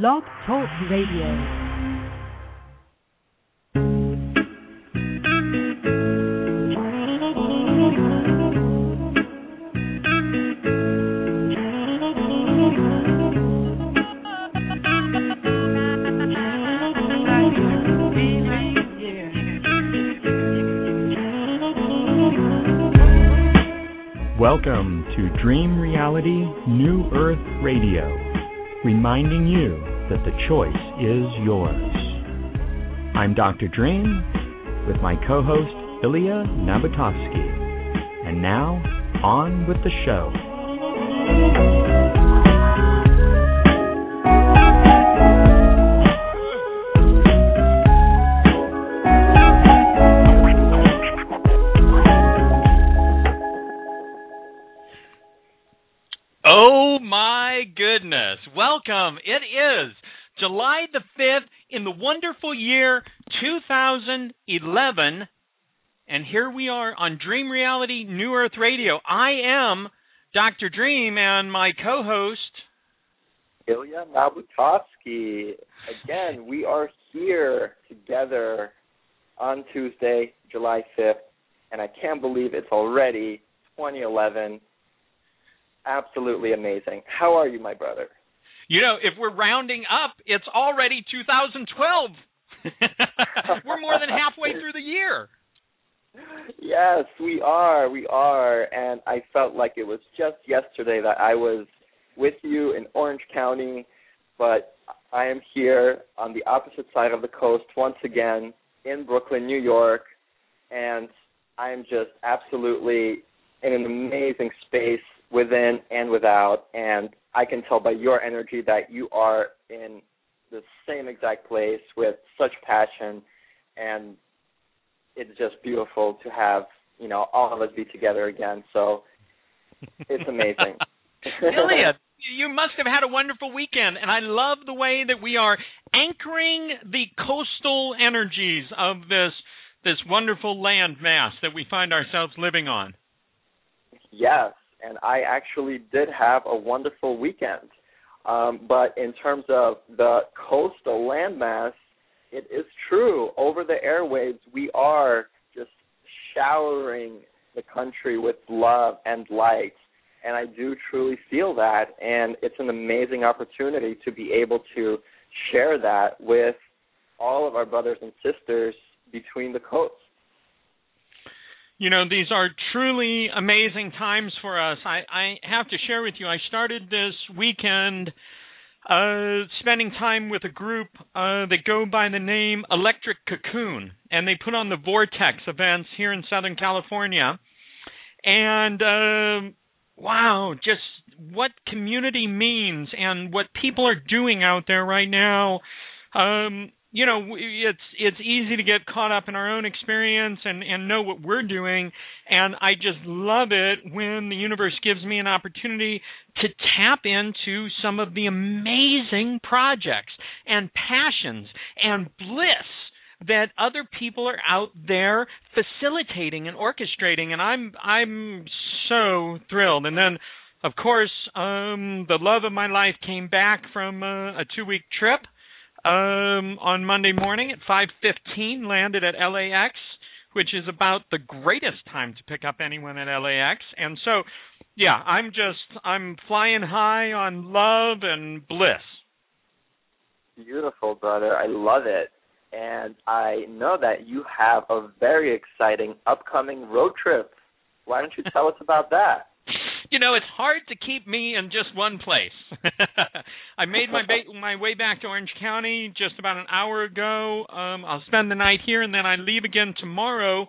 Blog Talk Radio. Welcome to Dream Reality New Earth Radio, reminding you that the choice is yours. I'm Dr. Dream with my co host Ilya Nabotovsky. And now, on with the show. Welcome. It is July the 5th in the wonderful year 2011. And here we are on Dream Reality New Earth Radio. I am Dr. Dream and my co host. Ilya Nabutovsky. Again, we are here together on Tuesday, July 5th, and I can't believe it's already 2011. Absolutely amazing. How are you, my brother? You know, if we're rounding up, it's already 2012. we're more than halfway through the year. Yes, we are. We are. And I felt like it was just yesterday that I was with you in Orange County, but I am here on the opposite side of the coast once again in Brooklyn, New York, and I am just absolutely in an amazing space within and without and I can tell by your energy that you are in the same exact place with such passion and it's just beautiful to have, you know, all of us be together again. So it's amazing. Elliot, you must have had a wonderful weekend, and I love the way that we are anchoring the coastal energies of this this wonderful land mass that we find ourselves living on. Yes, and I actually did have a wonderful weekend. Um, but in terms of the coastal landmass, it is true. Over the airwaves, we are just showering the country with love and light and I do truly feel that. And it's an amazing opportunity to be able to share that with all of our brothers and sisters between the coasts. You know, these are truly amazing times for us. I, I have to share with you, I started this weekend uh, spending time with a group uh, that go by the name Electric Cocoon, and they put on the Vortex events here in Southern California. And uh, wow, just what community means and what people are doing out there right now. Um, you know, it's it's easy to get caught up in our own experience and and know what we're doing, and I just love it when the universe gives me an opportunity to tap into some of the amazing projects and passions and bliss that other people are out there facilitating and orchestrating. And I'm I'm so thrilled. And then of course um the love of my life came back from uh, a 2 week trip um on Monday morning at 5:15 landed at LAX which is about the greatest time to pick up anyone at LAX and so yeah I'm just I'm flying high on love and bliss Beautiful, brother. I love it and I know that you have a very exciting upcoming road trip. Why don't you tell us about that? You know, it's hard to keep me in just one place. I made my ba- my way back to Orange County just about an hour ago. Um, I'll spend the night here, and then I leave again tomorrow,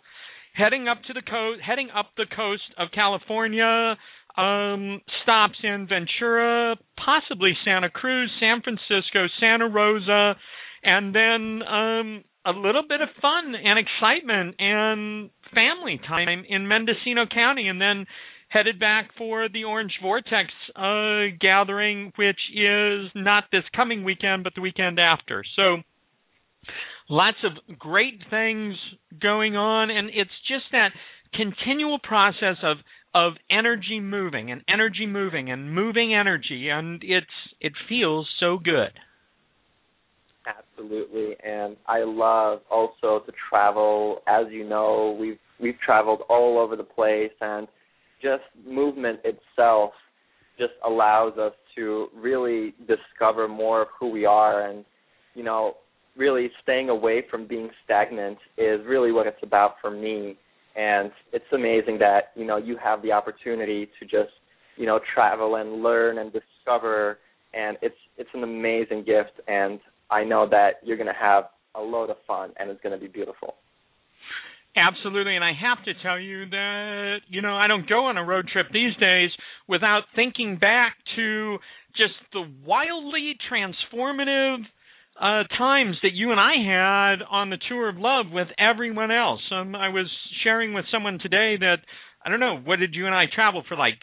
heading up to the coast, heading up the coast of California. Um, stops in Ventura, possibly Santa Cruz, San Francisco, Santa Rosa, and then um a little bit of fun and excitement and family time in Mendocino County and then headed back for the Orange Vortex uh gathering which is not this coming weekend but the weekend after. So lots of great things going on and it's just that continual process of of energy moving and energy moving and moving energy and it's it feels so good Absolutely, and I love also to travel. As you know, we've we've traveled all over the place, and just movement itself just allows us to really discover more of who we are, and you know, really staying away from being stagnant is really what it's about for me. And it's amazing that you know you have the opportunity to just you know travel and learn and discover, and it's it's an amazing gift and I know that you're going to have a load of fun and it's going to be beautiful. Absolutely, and I have to tell you that you know I don't go on a road trip these days without thinking back to just the wildly transformative uh, times that you and I had on the tour of love with everyone else. Um, I was sharing with someone today that I don't know what did you and I travel for like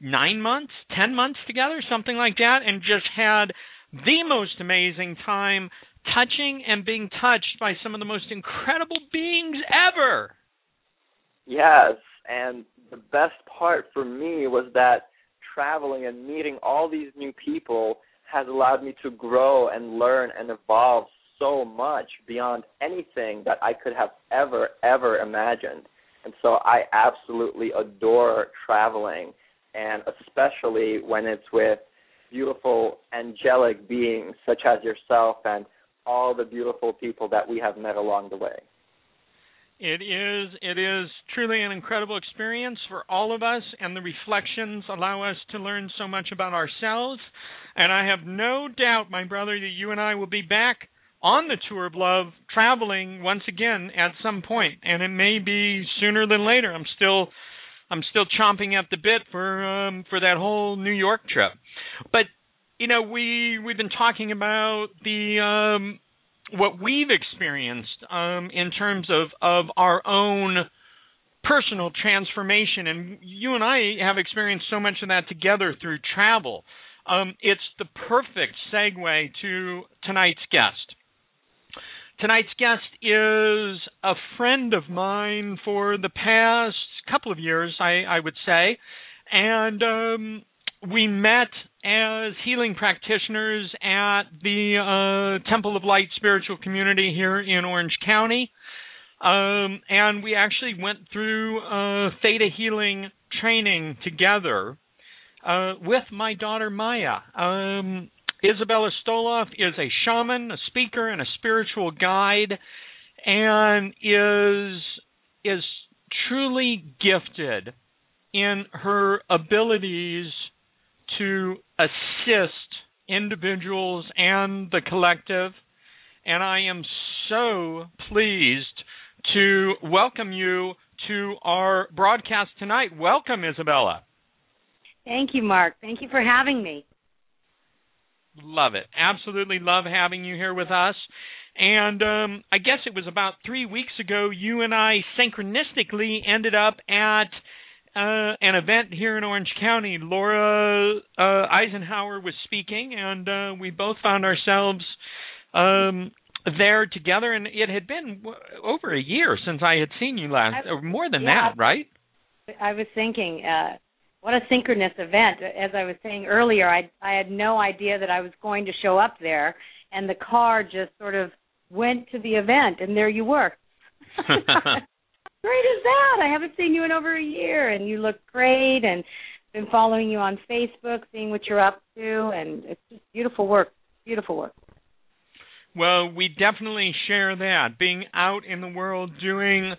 nine months, ten months together, something like that, and just had the most amazing time touching and being touched by some of the most incredible beings ever. Yes, and the best part for me was that traveling and meeting all these new people has allowed me to grow and learn and evolve so much beyond anything that I could have ever, ever imagined. And so I absolutely adore traveling, and especially when it's with beautiful angelic beings such as yourself and all the beautiful people that we have met along the way. It is it is truly an incredible experience for all of us and the reflections allow us to learn so much about ourselves and I have no doubt my brother that you and I will be back on the tour of love traveling once again at some point and it may be sooner than later. I'm still I'm still chomping at the bit for um, for that whole New York trip. But you know, we we've been talking about the um, what we've experienced um, in terms of of our own personal transformation, and you and I have experienced so much of that together through travel. Um, it's the perfect segue to tonight's guest. Tonight's guest is a friend of mine for the past couple of years, I, I would say, and um, we met as healing practitioners at the uh, Temple of Light Spiritual Community here in Orange County. Um, and we actually went through uh, theta healing training together uh, with my daughter Maya. Um, Isabella Stoloff is a shaman, a speaker, and a spiritual guide, and is is truly gifted in her abilities to assist individuals and the collective. And I am so pleased to welcome you to our broadcast tonight. Welcome, Isabella. Thank you, Mark. Thank you for having me. Love it. Absolutely love having you here with us. And um, I guess it was about three weeks ago, you and I synchronistically ended up at uh, an event here in Orange County. Laura uh, Eisenhower was speaking, and uh, we both found ourselves um, there together. And it had been w- over a year since I had seen you last, I, or more than yeah, that, right? I was thinking, uh, what a synchronous event. As I was saying earlier, I I had no idea that I was going to show up there, and the car just sort of went to the event, and there you were. great is that? I haven't seen you in over a year, and you look great, and been following you on Facebook, seeing what you're up to, and it's just beautiful work. Beautiful work. Well, we definitely share that. Being out in the world doing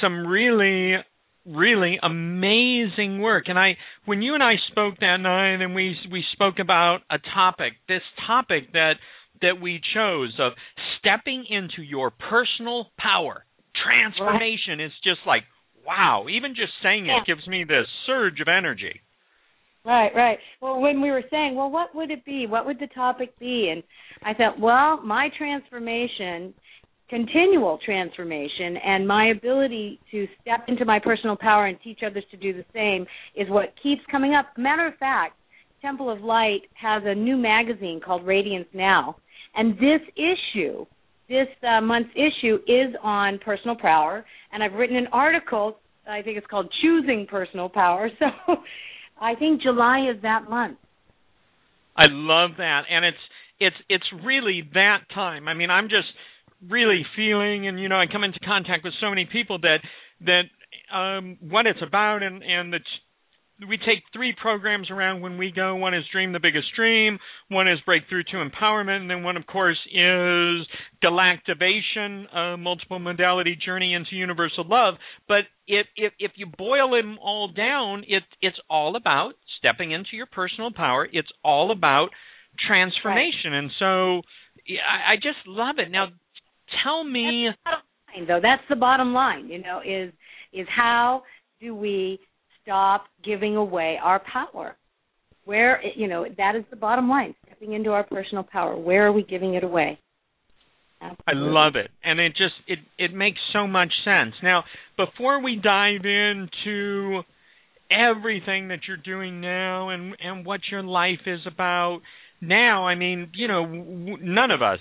some really really amazing work and i when you and i spoke that night and we we spoke about a topic this topic that that we chose of stepping into your personal power transformation is just like wow. Even just saying yeah. it gives me this surge of energy. Right, right. Well, when we were saying, well, what would it be? What would the topic be? And I thought, well, my transformation, continual transformation, and my ability to step into my personal power and teach others to do the same is what keeps coming up. Matter of fact, Temple of Light has a new magazine called Radiance Now. And this issue this uh, month's issue is on personal power, and I've written an article. I think it's called "Choosing Personal Power." So, I think July is that month. I love that, and it's it's it's really that time. I mean, I'm just really feeling, and you know, I come into contact with so many people that that um, what it's about, and and the we take three programs around when we go. One is Dream the Biggest Dream, one is Breakthrough to Empowerment, and then one, of course, is Galactivation, a multiple modality journey into universal love. But if if, if you boil them all down, it it's all about stepping into your personal power. It's all about transformation, right. and so I, I just love it. Now, tell me, that's line, though. That's the bottom line. You know, is is how do we stop giving away our power? Where you know that is the bottom line. Stepping into our personal power. Where are we giving it away? Absolutely. I love it, and it just it it makes so much sense. Now, before we dive into everything that you're doing now and and what your life is about now, I mean, you know, none of us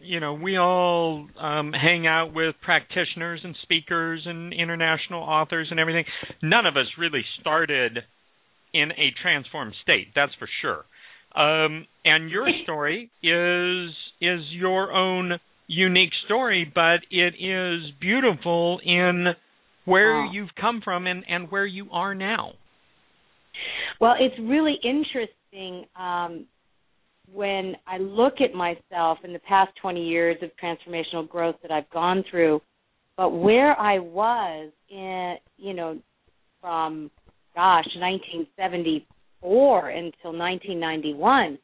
you know, we all um, hang out with practitioners and speakers and international authors and everything. None of us really started in a transformed state, that's for sure. Um, and your story is is your own unique story, but it is beautiful in where you've come from and, and where you are now. Well, it's really interesting um, when I look at myself in the past 20 years of transformational growth that I've gone through, but where I was in, you know, from gosh, 1974 until 1991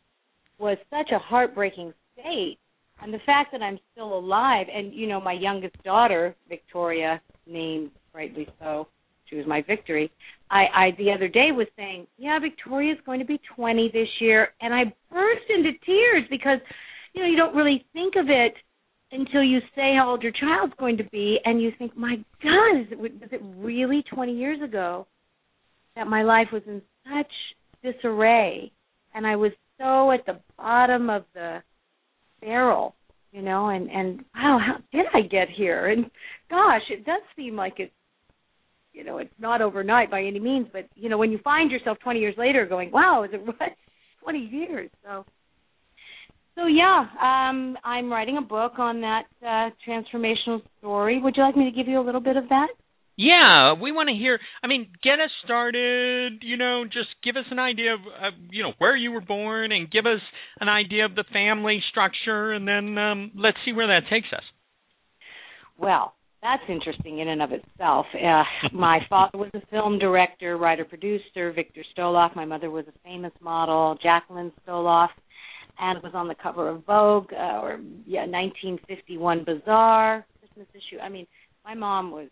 was such a heartbreaking state. And the fact that I'm still alive, and you know, my youngest daughter, Victoria, named rightly so, she was my victory. I, I the other day was saying, yeah, Victoria's going to be 20 this year, and I burst into tears because, you know, you don't really think of it until you say how old your child's going to be, and you think, my God, is it, was it really 20 years ago that my life was in such disarray, and I was so at the bottom of the barrel, you know, and and wow, how did I get here? And gosh, it does seem like it's you know it's not overnight by any means but you know when you find yourself 20 years later going wow is it what? 20 years? So so yeah um i'm writing a book on that uh transformational story. Would you like me to give you a little bit of that? Yeah we want to hear i mean get us started you know just give us an idea of uh, you know where you were born and give us an idea of the family structure and then um let's see where that takes us. Well that's interesting in and of itself. Uh, my father was a film director, writer, producer, Victor Stoloff. My mother was a famous model, Jacqueline Stoloff, and was on the cover of Vogue uh, or yeah, 1951 Bazaar Christmas issue. I mean, my mom was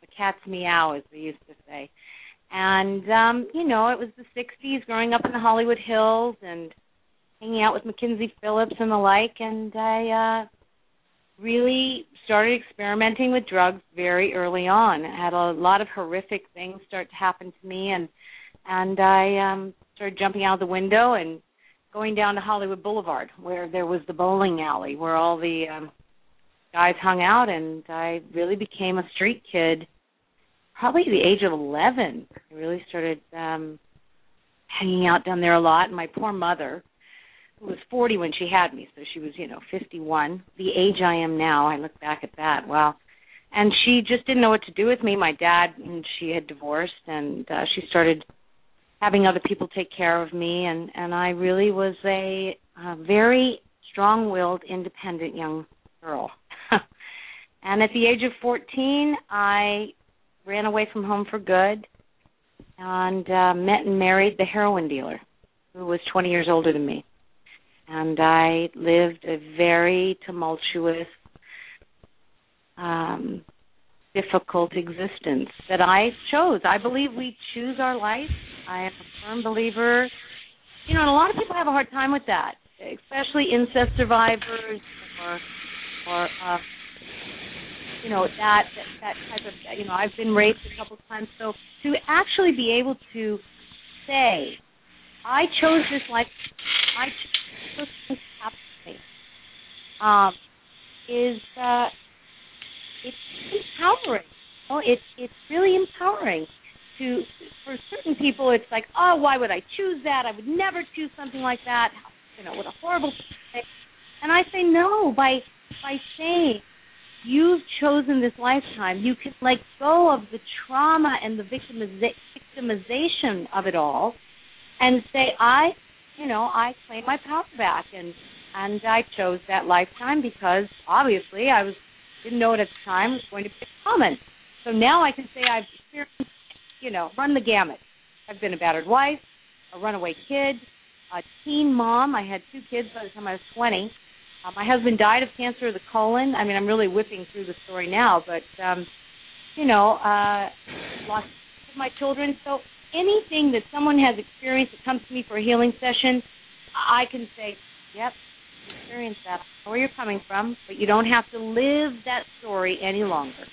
the cat's meow, as they used to say. And um, you know, it was the 60s, growing up in the Hollywood Hills and hanging out with Mackenzie Phillips and the like. And I uh, really started experimenting with drugs very early on. I had a lot of horrific things start to happen to me and and I um started jumping out of the window and going down to Hollywood Boulevard where there was the bowling alley where all the um guys hung out and I really became a street kid probably at the age of 11. I really started um hanging out down there a lot and my poor mother was 40 when she had me, so she was, you know, 51. The age I am now, I look back at that. Well, and she just didn't know what to do with me. My dad and she had divorced, and uh, she started having other people take care of me, and and I really was a, a very strong-willed, independent young girl. and at the age of 14, I ran away from home for good and uh, met and married the heroin dealer, who was 20 years older than me and I lived a very tumultuous, um, difficult existence that I chose. I believe we choose our life. I am a firm believer. You know, and a lot of people have a hard time with that, especially incest survivors or, or uh, you know, that, that that type of. You know, I've been raped a couple of times, so to actually be able to say, I chose this life. I um, is uh, it's empowering. You know, it's it's really empowering to for certain people. It's like, oh, why would I choose that? I would never choose something like that. You know, what a horrible. Thing. And I say no by by saying you've chosen this lifetime. You can let go of the trauma and the victimiza- victimization of it all, and say, I, you know, I claim my power back, and and I chose that lifetime because obviously I was didn't know it at the time was going to be common. So now I can say I've experienced, you know, run the gamut. I've been a battered wife, a runaway kid, a teen mom. I had two kids by the time I was 20. Uh, my husband died of cancer of the colon. I mean, I'm really whipping through the story now, but um, you know, uh, lost my children. So anything that someone has experienced that comes to me for a healing session, I can say, "Yep, experience that. I know where you're coming from, but you don't have to live that story any longer."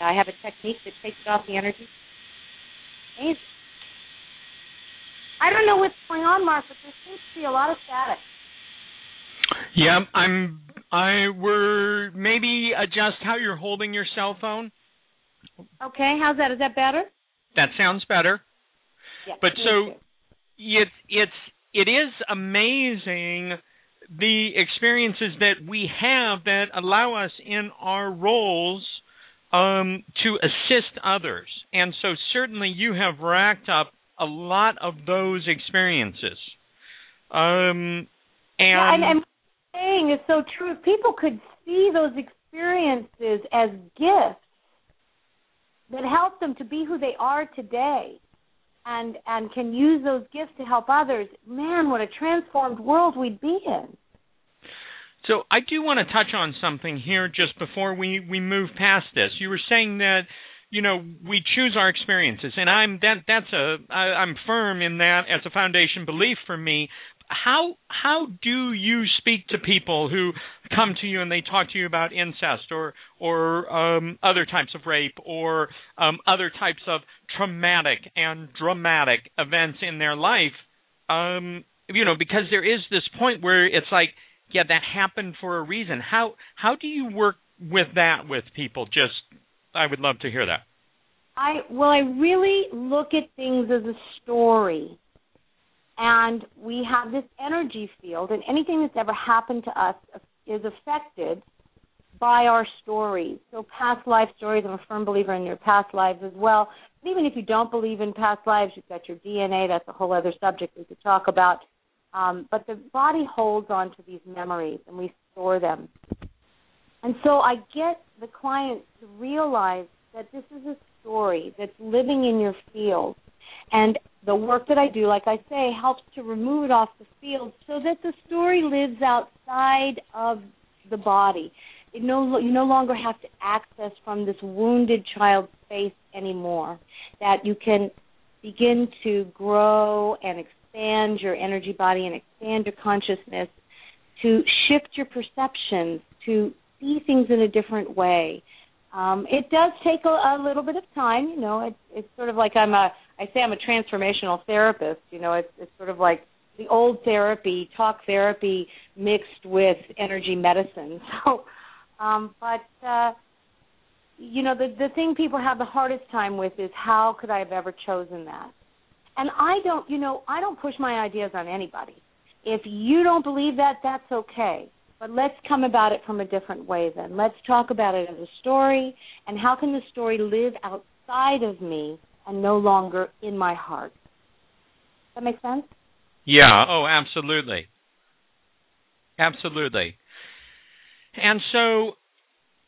I have a technique that takes off the energy. Amazing. I don't know what's going on, Mark, but there seems to be a lot of static. Yeah, I'm. I were maybe adjust how you're holding your cell phone. Okay, how's that? Is that better? That sounds better. Yeah. But so it it's it is amazing the experiences that we have that allow us in our roles um, to assist others. And so certainly you have racked up a lot of those experiences. Um, and, yeah, and, and saying is so true. If people could see those experiences as gifts that help them to be who they are today, and and can use those gifts to help others, man, what a transformed world we'd be in. So I do want to touch on something here just before we we move past this. You were saying that you know we choose our experiences, and I'm that that's a I, I'm firm in that as a foundation belief for me. How how do you speak to people who come to you and they talk to you about incest or or um, other types of rape or um, other types of traumatic and dramatic events in their life? Um, you know, because there is this point where it's like yeah, that happened for a reason. How how do you work with that with people? Just I would love to hear that. I well, I really look at things as a story. And we have this energy field and anything that's ever happened to us is affected by our stories. So past life stories, I'm a firm believer in your past lives as well. Even if you don't believe in past lives, you've got your DNA, that's a whole other subject we could talk about. Um, but the body holds on to these memories and we store them. And so I get the client to realize that this is a story that's living in your field. And the work that I do, like I say, helps to remove it off the field so that the story lives outside of the body. It no, you no longer have to access from this wounded child space anymore. That you can begin to grow and expand your energy body and expand your consciousness to shift your perceptions, to see things in a different way. Um, it does take a, a little bit of time, you know. It's it's sort of like I'm a I say I'm a transformational therapist. You know, it's it's sort of like the old therapy, talk therapy mixed with energy medicine. So, um, but uh, you know, the the thing people have the hardest time with is how could I have ever chosen that? And I don't, you know, I don't push my ideas on anybody. If you don't believe that, that's okay. But let's come about it from a different way then. Let's talk about it as a story and how can the story live outside of me and no longer in my heart. That makes sense? Yeah, oh, absolutely. Absolutely. And so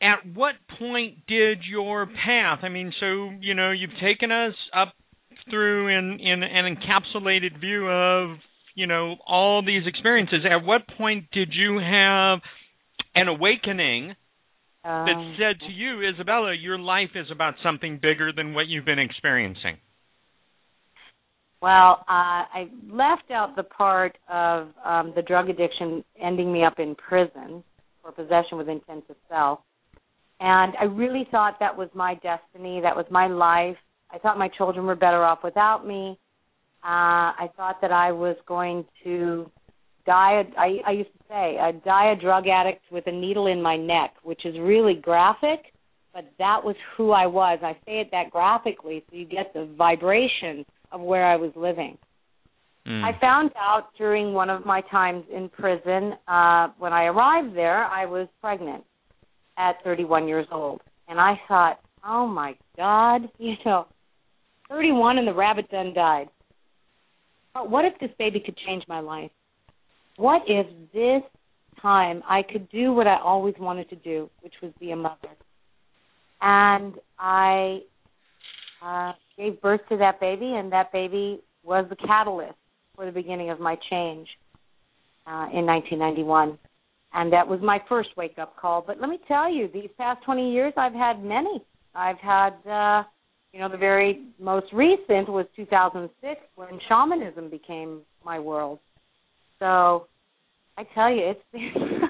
at what point did your path i mean so you know you've taken us up through in in an encapsulated view of you know all these experiences at what point did you have an awakening um, that said to you isabella your life is about something bigger than what you've been experiencing. Well uh i left out the part of um the drug addiction ending me up in prison for possession with intent to sell. And i really thought that was my destiny. That was my life. I thought my children were better off without me. Uh, I thought that I was going to die. A, I, I used to say, I'd die a drug addict with a needle in my neck, which is really graphic, but that was who I was. I say it that graphically so you get the vibration of where I was living. Mm. I found out during one of my times in prison, uh, when I arrived there, I was pregnant at 31 years old. And I thought, oh my God, you know, 31 and the rabbit done died. But what if this baby could change my life? What if this time I could do what I always wanted to do, which was be a mother? And I uh, gave birth to that baby, and that baby was the catalyst for the beginning of my change uh, in 1991. And that was my first wake up call. But let me tell you, these past 20 years, I've had many. I've had, uh, you know, the very most recent was 2006 when shamanism became my world. So I tell you, it's been,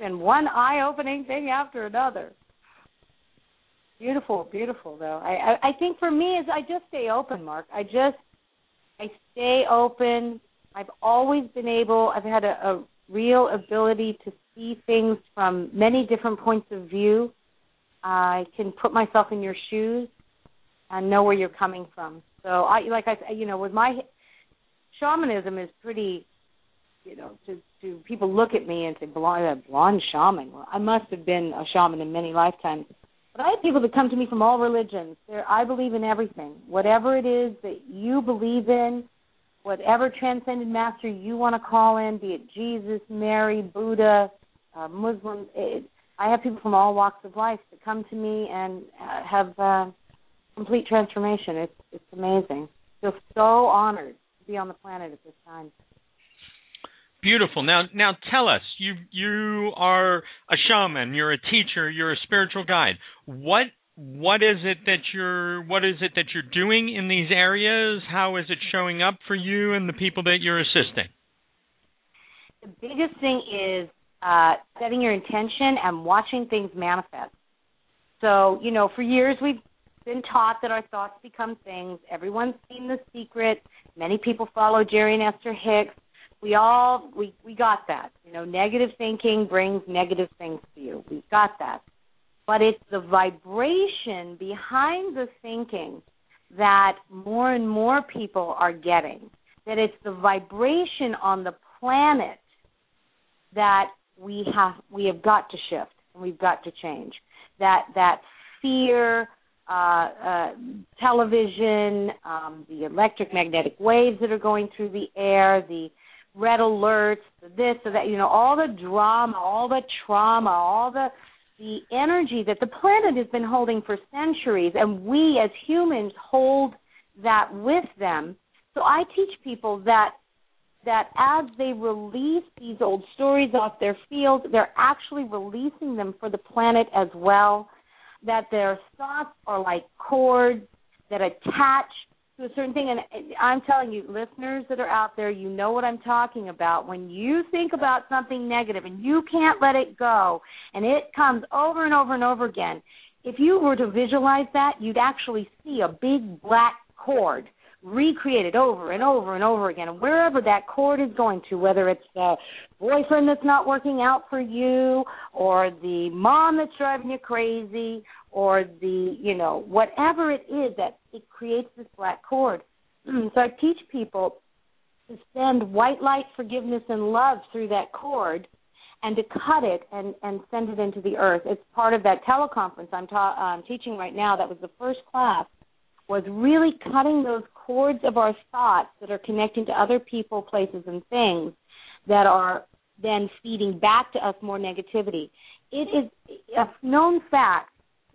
been one eye opening thing after another. Beautiful, beautiful though. I, I I think for me is I just stay open, Mark. I just I stay open. I've always been able. I've had a, a real ability to see things from many different points of view. I can put myself in your shoes and know where you're coming from. So I like I you know with my shamanism is pretty you know to to people look at me and say blonde blonde shaman. Well, I must have been a shaman in many lifetimes. But I have people that come to me from all religions. They're, I believe in everything. Whatever it is that you believe in, whatever transcendent master you want to call in, be it Jesus, Mary, Buddha, uh, Muslims. It, I have people from all walks of life that come to me and uh, have uh, complete transformation. It's it's amazing. Feel so honored to be on the planet at this time. Beautiful. Now, now tell us. You you are a shaman. You're a teacher. You're a spiritual guide. What what is it that you're what is it that you're doing in these areas? How is it showing up for you and the people that you're assisting? The biggest thing is uh, setting your intention and watching things manifest. So, you know, for years we've been taught that our thoughts become things. Everyone's seen The Secret. Many people follow Jerry and Esther Hicks we all we we got that. You know, negative thinking brings negative things to you. We've got that. But it's the vibration behind the thinking that more and more people are getting. That it's the vibration on the planet that we have we have got to shift and we've got to change. That that fear, uh, uh, television, um, the electromagnetic waves that are going through the air, the red alerts, this or that, you know, all the drama, all the trauma, all the the energy that the planet has been holding for centuries and we as humans hold that with them. So I teach people that that as they release these old stories off their field, they're actually releasing them for the planet as well. That their thoughts are like cords that attach to a certain thing. And I'm telling you, listeners that are out there, you know what I'm talking about. When you think about something negative and you can't let it go, and it comes over and over and over again, if you were to visualize that, you'd actually see a big black cord recreated over and over and over again. And wherever that cord is going to, whether it's the boyfriend that's not working out for you, or the mom that's driving you crazy, or the you know whatever it is that it creates this black cord. Mm, so I teach people to send white light, forgiveness, and love through that cord, and to cut it and and send it into the earth. It's part of that teleconference I'm, ta- I'm teaching right now. That was the first class. Was really cutting those cords of our thoughts that are connecting to other people, places, and things that are then feeding back to us more negativity. It is a known fact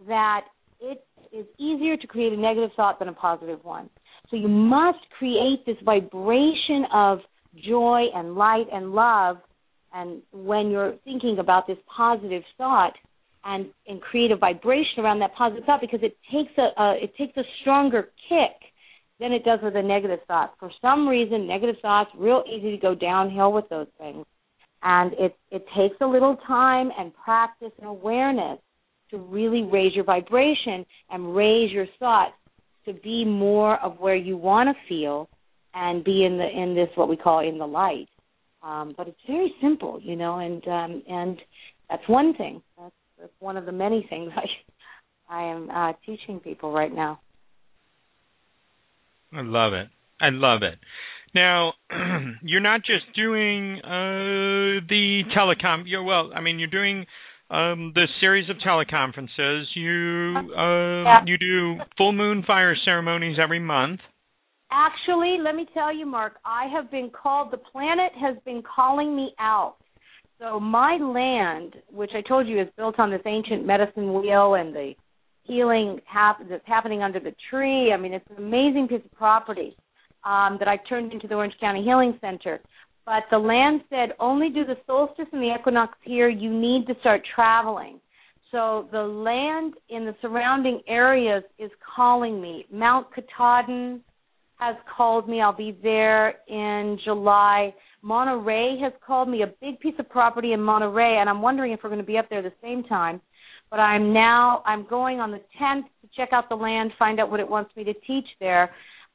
that it is easier to create a negative thought than a positive one. So you must create this vibration of joy and light and love and when you're thinking about this positive thought and and create a vibration around that positive thought because it takes a, a it takes a stronger kick than it does with a negative thought. For some reason, negative thoughts real easy to go downhill with those things, and it it takes a little time and practice and awareness to really raise your vibration and raise your thoughts to be more of where you want to feel and be in the in this what we call in the light. Um, but it's very simple, you know, and um, and that's one thing. That's, that's one of the many things I I am uh, teaching people right now. I love it. I love it. Now, you're not just doing uh, the telecom. You're, well, I mean, you're doing um, this series of teleconferences. You uh, Yeah. you do full moon fire ceremonies every month. Actually, let me tell you, Mark, I have been called, the planet has been calling me out. So my land, which I told you is built on this ancient medicine wheel and the healing hap- that's happening under the tree. I mean, it's an amazing piece of property um, that I've turned into the Orange County Healing Center. But the land said only do the solstice and the equinox here. You need to start traveling. So the land in the surrounding areas is calling me. Mount Katahdin has called me. I'll be there in July. Monterey has called me. A big piece of property in Monterey, and I'm wondering if we're going to be up there at the same time. But I'm now I'm going on the 10th to check out the land, find out what it wants me to teach there.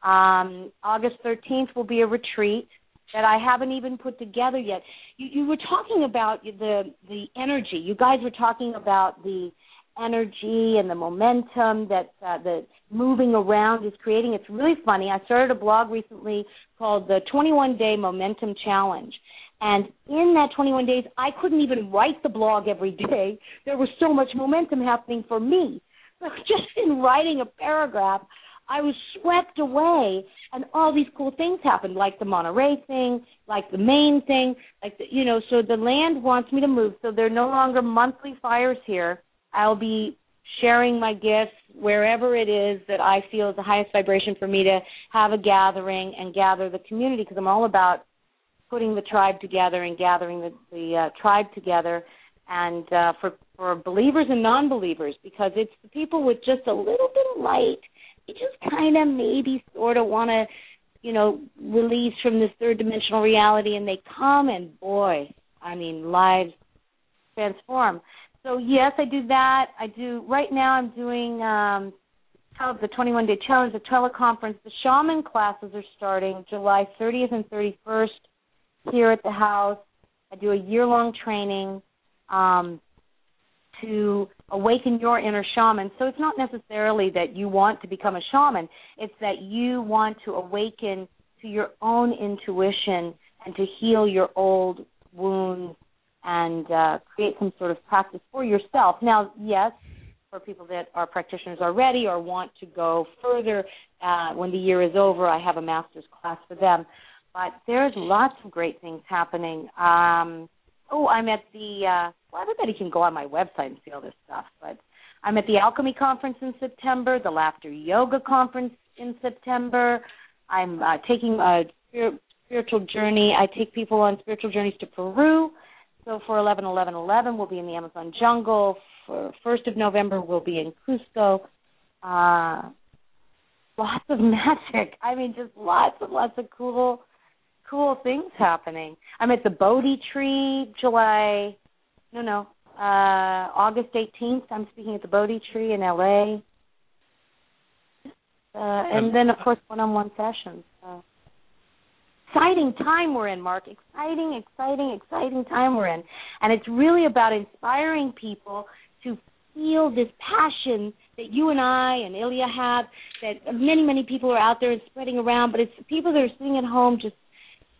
Um, August 13th will be a retreat that I haven't even put together yet. You, you were talking about the the energy. You guys were talking about the energy and the momentum that uh, the moving around is creating. It's really funny. I started a blog recently called the 21 Day Momentum Challenge. And in that 21 days, I couldn't even write the blog every day. There was so much momentum happening for me. So just in writing a paragraph, I was swept away, and all these cool things happened, like the Monterey thing, like the Maine thing, like the, you know. So the land wants me to move. So there are no longer monthly fires here. I'll be sharing my gifts wherever it is that I feel is the highest vibration for me to have a gathering and gather the community because I'm all about putting the tribe together and gathering the, the uh, tribe together and uh, for for believers and non-believers because it's the people with just a little bit of light you just kind of maybe sort of want to you know release from this third dimensional reality and they come and boy i mean lives transform. So yes i do that. I do right now i'm doing um the 21 day challenge the teleconference. The shaman classes are starting july 30th and 31st here at the house. I do a year long training. Um to awaken your inner shaman. So it's not necessarily that you want to become a shaman, it's that you want to awaken to your own intuition and to heal your old wounds and uh, create some sort of practice for yourself. Now, yes, for people that are practitioners already or want to go further uh, when the year is over, I have a master's class for them. But there's lots of great things happening. Um, oh, I'm at the uh well everybody can go on my website and see all this stuff, but I'm at the Alchemy Conference in September, the Laughter Yoga Conference in September. I'm uh, taking a spir- spiritual journey. I take people on spiritual journeys to Peru. So for 11 11 11, we'll be in the Amazon jungle. For 1st of November, we'll be in Cusco. Uh, lots of magic. I mean, just lots and lots of cool cool things happening. I'm at the Bodhi Tree July, no, no, uh, August 18th. I'm speaking at the Bodhi Tree in LA. Uh, and then, of course, one-on-one sessions. So. Exciting time we're in, Mark. Exciting, exciting, exciting time we're in. And it's really about inspiring people to feel this passion that you and I and Ilya have, that many, many people are out there and spreading around, but it's people that are sitting at home just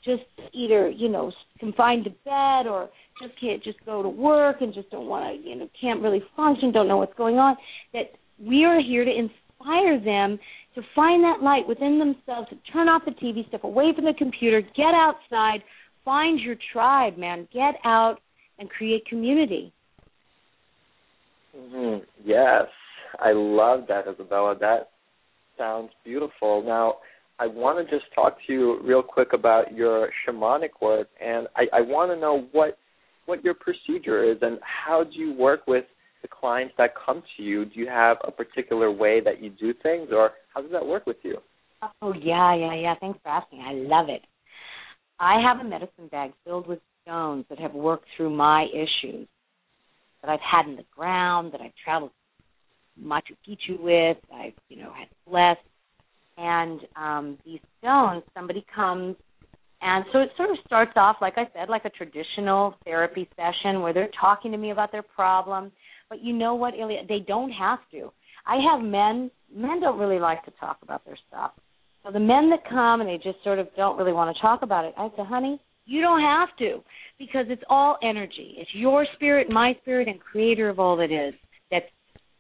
just either you know confined to bed or just can't just go to work and just don't want to you know can't really function don't know what's going on that we are here to inspire them to find that light within themselves to turn off the tv step away from the computer get outside find your tribe man get out and create community Mm-hmm. Yes, I love that, Isabella. That sounds beautiful. Now, I want to just talk to you real quick about your shamanic work, and I, I want to know what what your procedure is and how do you work with the clients that come to you. Do you have a particular way that you do things, or how does that work with you? Oh yeah, yeah, yeah. Thanks for asking. I love it. I have a medicine bag filled with stones that have worked through my issues that I've had in the ground, that I've traveled Machu Picchu with, I've, you know, had blessed. And um these stones, somebody comes and so it sort of starts off, like I said, like a traditional therapy session where they're talking to me about their problem. But you know what, Ilya? They don't have to. I have men. Men don't really like to talk about their stuff. So the men that come and they just sort of don't really want to talk about it, I say, honey, you don't have to because it's all energy. It's your spirit, my spirit, and creator of all that is that's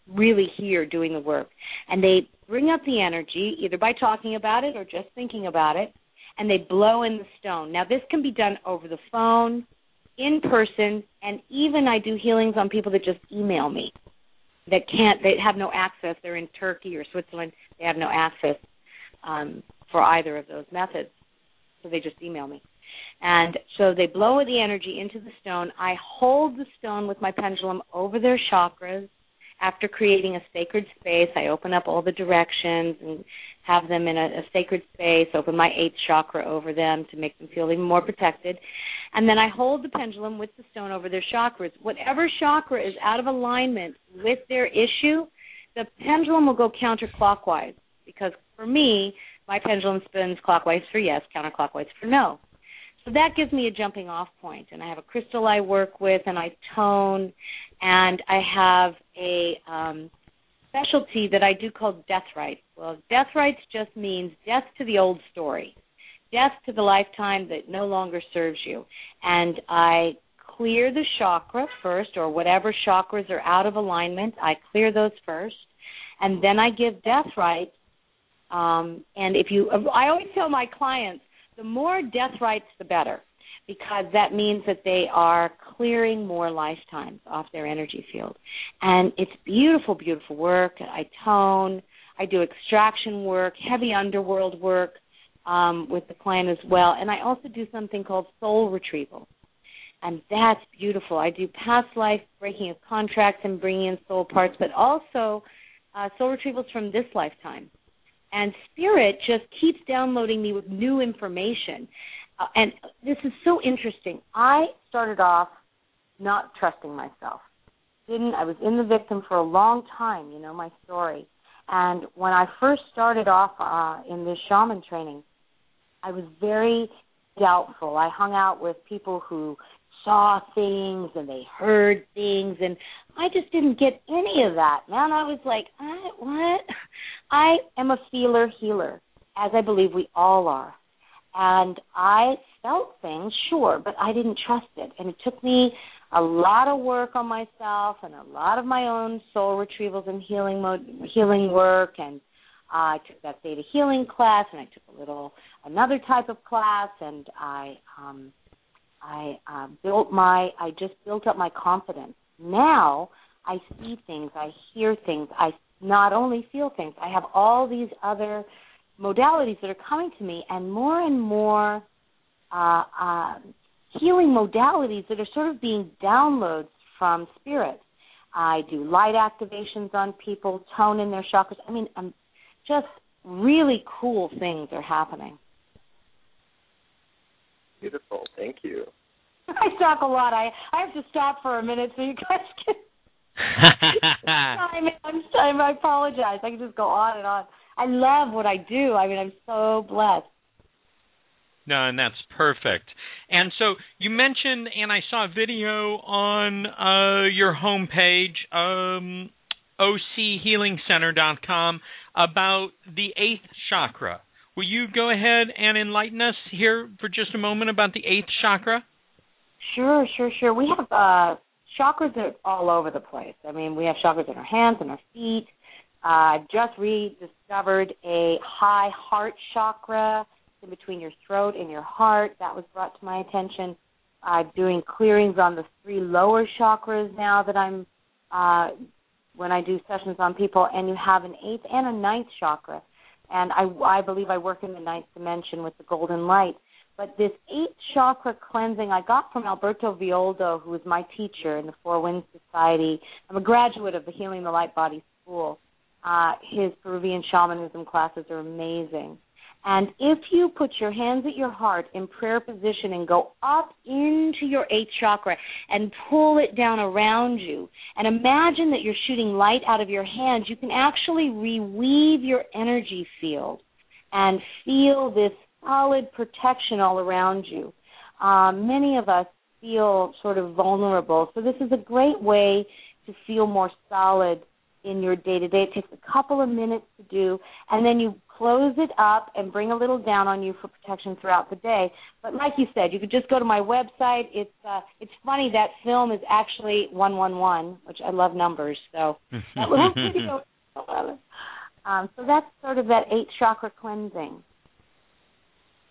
really here doing the work. And they bring up the energy either by talking about it or just thinking about it, and they blow in the stone. Now, this can be done over the phone, in person, and even I do healings on people that just email me that can't, they have no access. They're in Turkey or Switzerland. They have no access um, for either of those methods. So they just email me. And so they blow the energy into the stone. I hold the stone with my pendulum over their chakras. After creating a sacred space, I open up all the directions and have them in a, a sacred space, open my eighth chakra over them to make them feel even more protected. And then I hold the pendulum with the stone over their chakras. Whatever chakra is out of alignment with their issue, the pendulum will go counterclockwise. Because for me, my pendulum spins clockwise for yes, counterclockwise for no. So that gives me a jumping off. And I have a crystal I work with and I tone and I have a um specialty that I do called death rites. Well, death rites just means death to the old story, death to the lifetime that no longer serves you. And I clear the chakra first, or whatever chakras are out of alignment, I clear those first. And then I give death rites. Um, and if you, I always tell my clients, the more death rites, the better because that means that they are clearing more lifetimes off their energy field. And it's beautiful, beautiful work. I tone, I do extraction work, heavy underworld work um, with the client as well. And I also do something called soul retrieval. And that's beautiful. I do past life breaking of contracts and bringing in soul parts, but also uh, soul retrievals from this lifetime. And spirit just keeps downloading me with new information. Uh, and this is so interesting. I started off not trusting myself. Didn't I was in the victim for a long time, you know my story. And when I first started off uh in this shaman training, I was very doubtful. I hung out with people who saw things and they heard things and I just didn't get any of that. Man, I was like, I, what? I am a feeler healer, as I believe we all are. And I felt things, sure, but I didn't trust it. And it took me a lot of work on myself and a lot of my own soul retrievals and healing mode, healing work and I took that theta healing class and I took a little another type of class and I um I uh, built my I just built up my confidence. Now I see things, I hear things, I not only feel things, I have all these other modalities that are coming to me, and more and more uh, uh, healing modalities that are sort of being downloads from spirit. I do light activations on people, tone in their chakras. I mean, um, just really cool things are happening. Beautiful. Thank you. I talk a lot. I I have to stop for a minute so you guys can. time, time. I apologize. I can just go on and on. I love what I do. I mean, I'm so blessed. No, and that's perfect. And so you mentioned, and I saw a video on uh, your homepage, um, OCHealingCenter.com, about the eighth chakra. Will you go ahead and enlighten us here for just a moment about the eighth chakra? Sure, sure, sure. We have uh, chakras are all over the place. I mean, we have chakras in our hands and our feet. I uh, just rediscovered a high heart chakra in between your throat and your heart. That was brought to my attention. I'm doing clearings on the three lower chakras now that I'm uh, when I do sessions on people, and you have an eighth and a ninth chakra. And I, I believe I work in the ninth dimension with the golden light. But this eighth chakra cleansing I got from Alberto Villoldo, who was my teacher in the Four Winds Society. I'm a graduate of the Healing the Light Body School. Uh, his Peruvian shamanism classes are amazing. And if you put your hands at your heart in prayer position and go up into your eighth chakra and pull it down around you, and imagine that you're shooting light out of your hands, you can actually reweave your energy field and feel this solid protection all around you. Um, many of us feel sort of vulnerable, so this is a great way to feel more solid in your day to day. It takes a couple of minutes to do, and then you close it up and bring a little down on you for protection throughout the day. But like you said, you could just go to my website. It's uh, it's funny that film is actually one one one, which I love numbers, so that little video. Um, so that's sort of that eight chakra cleansing.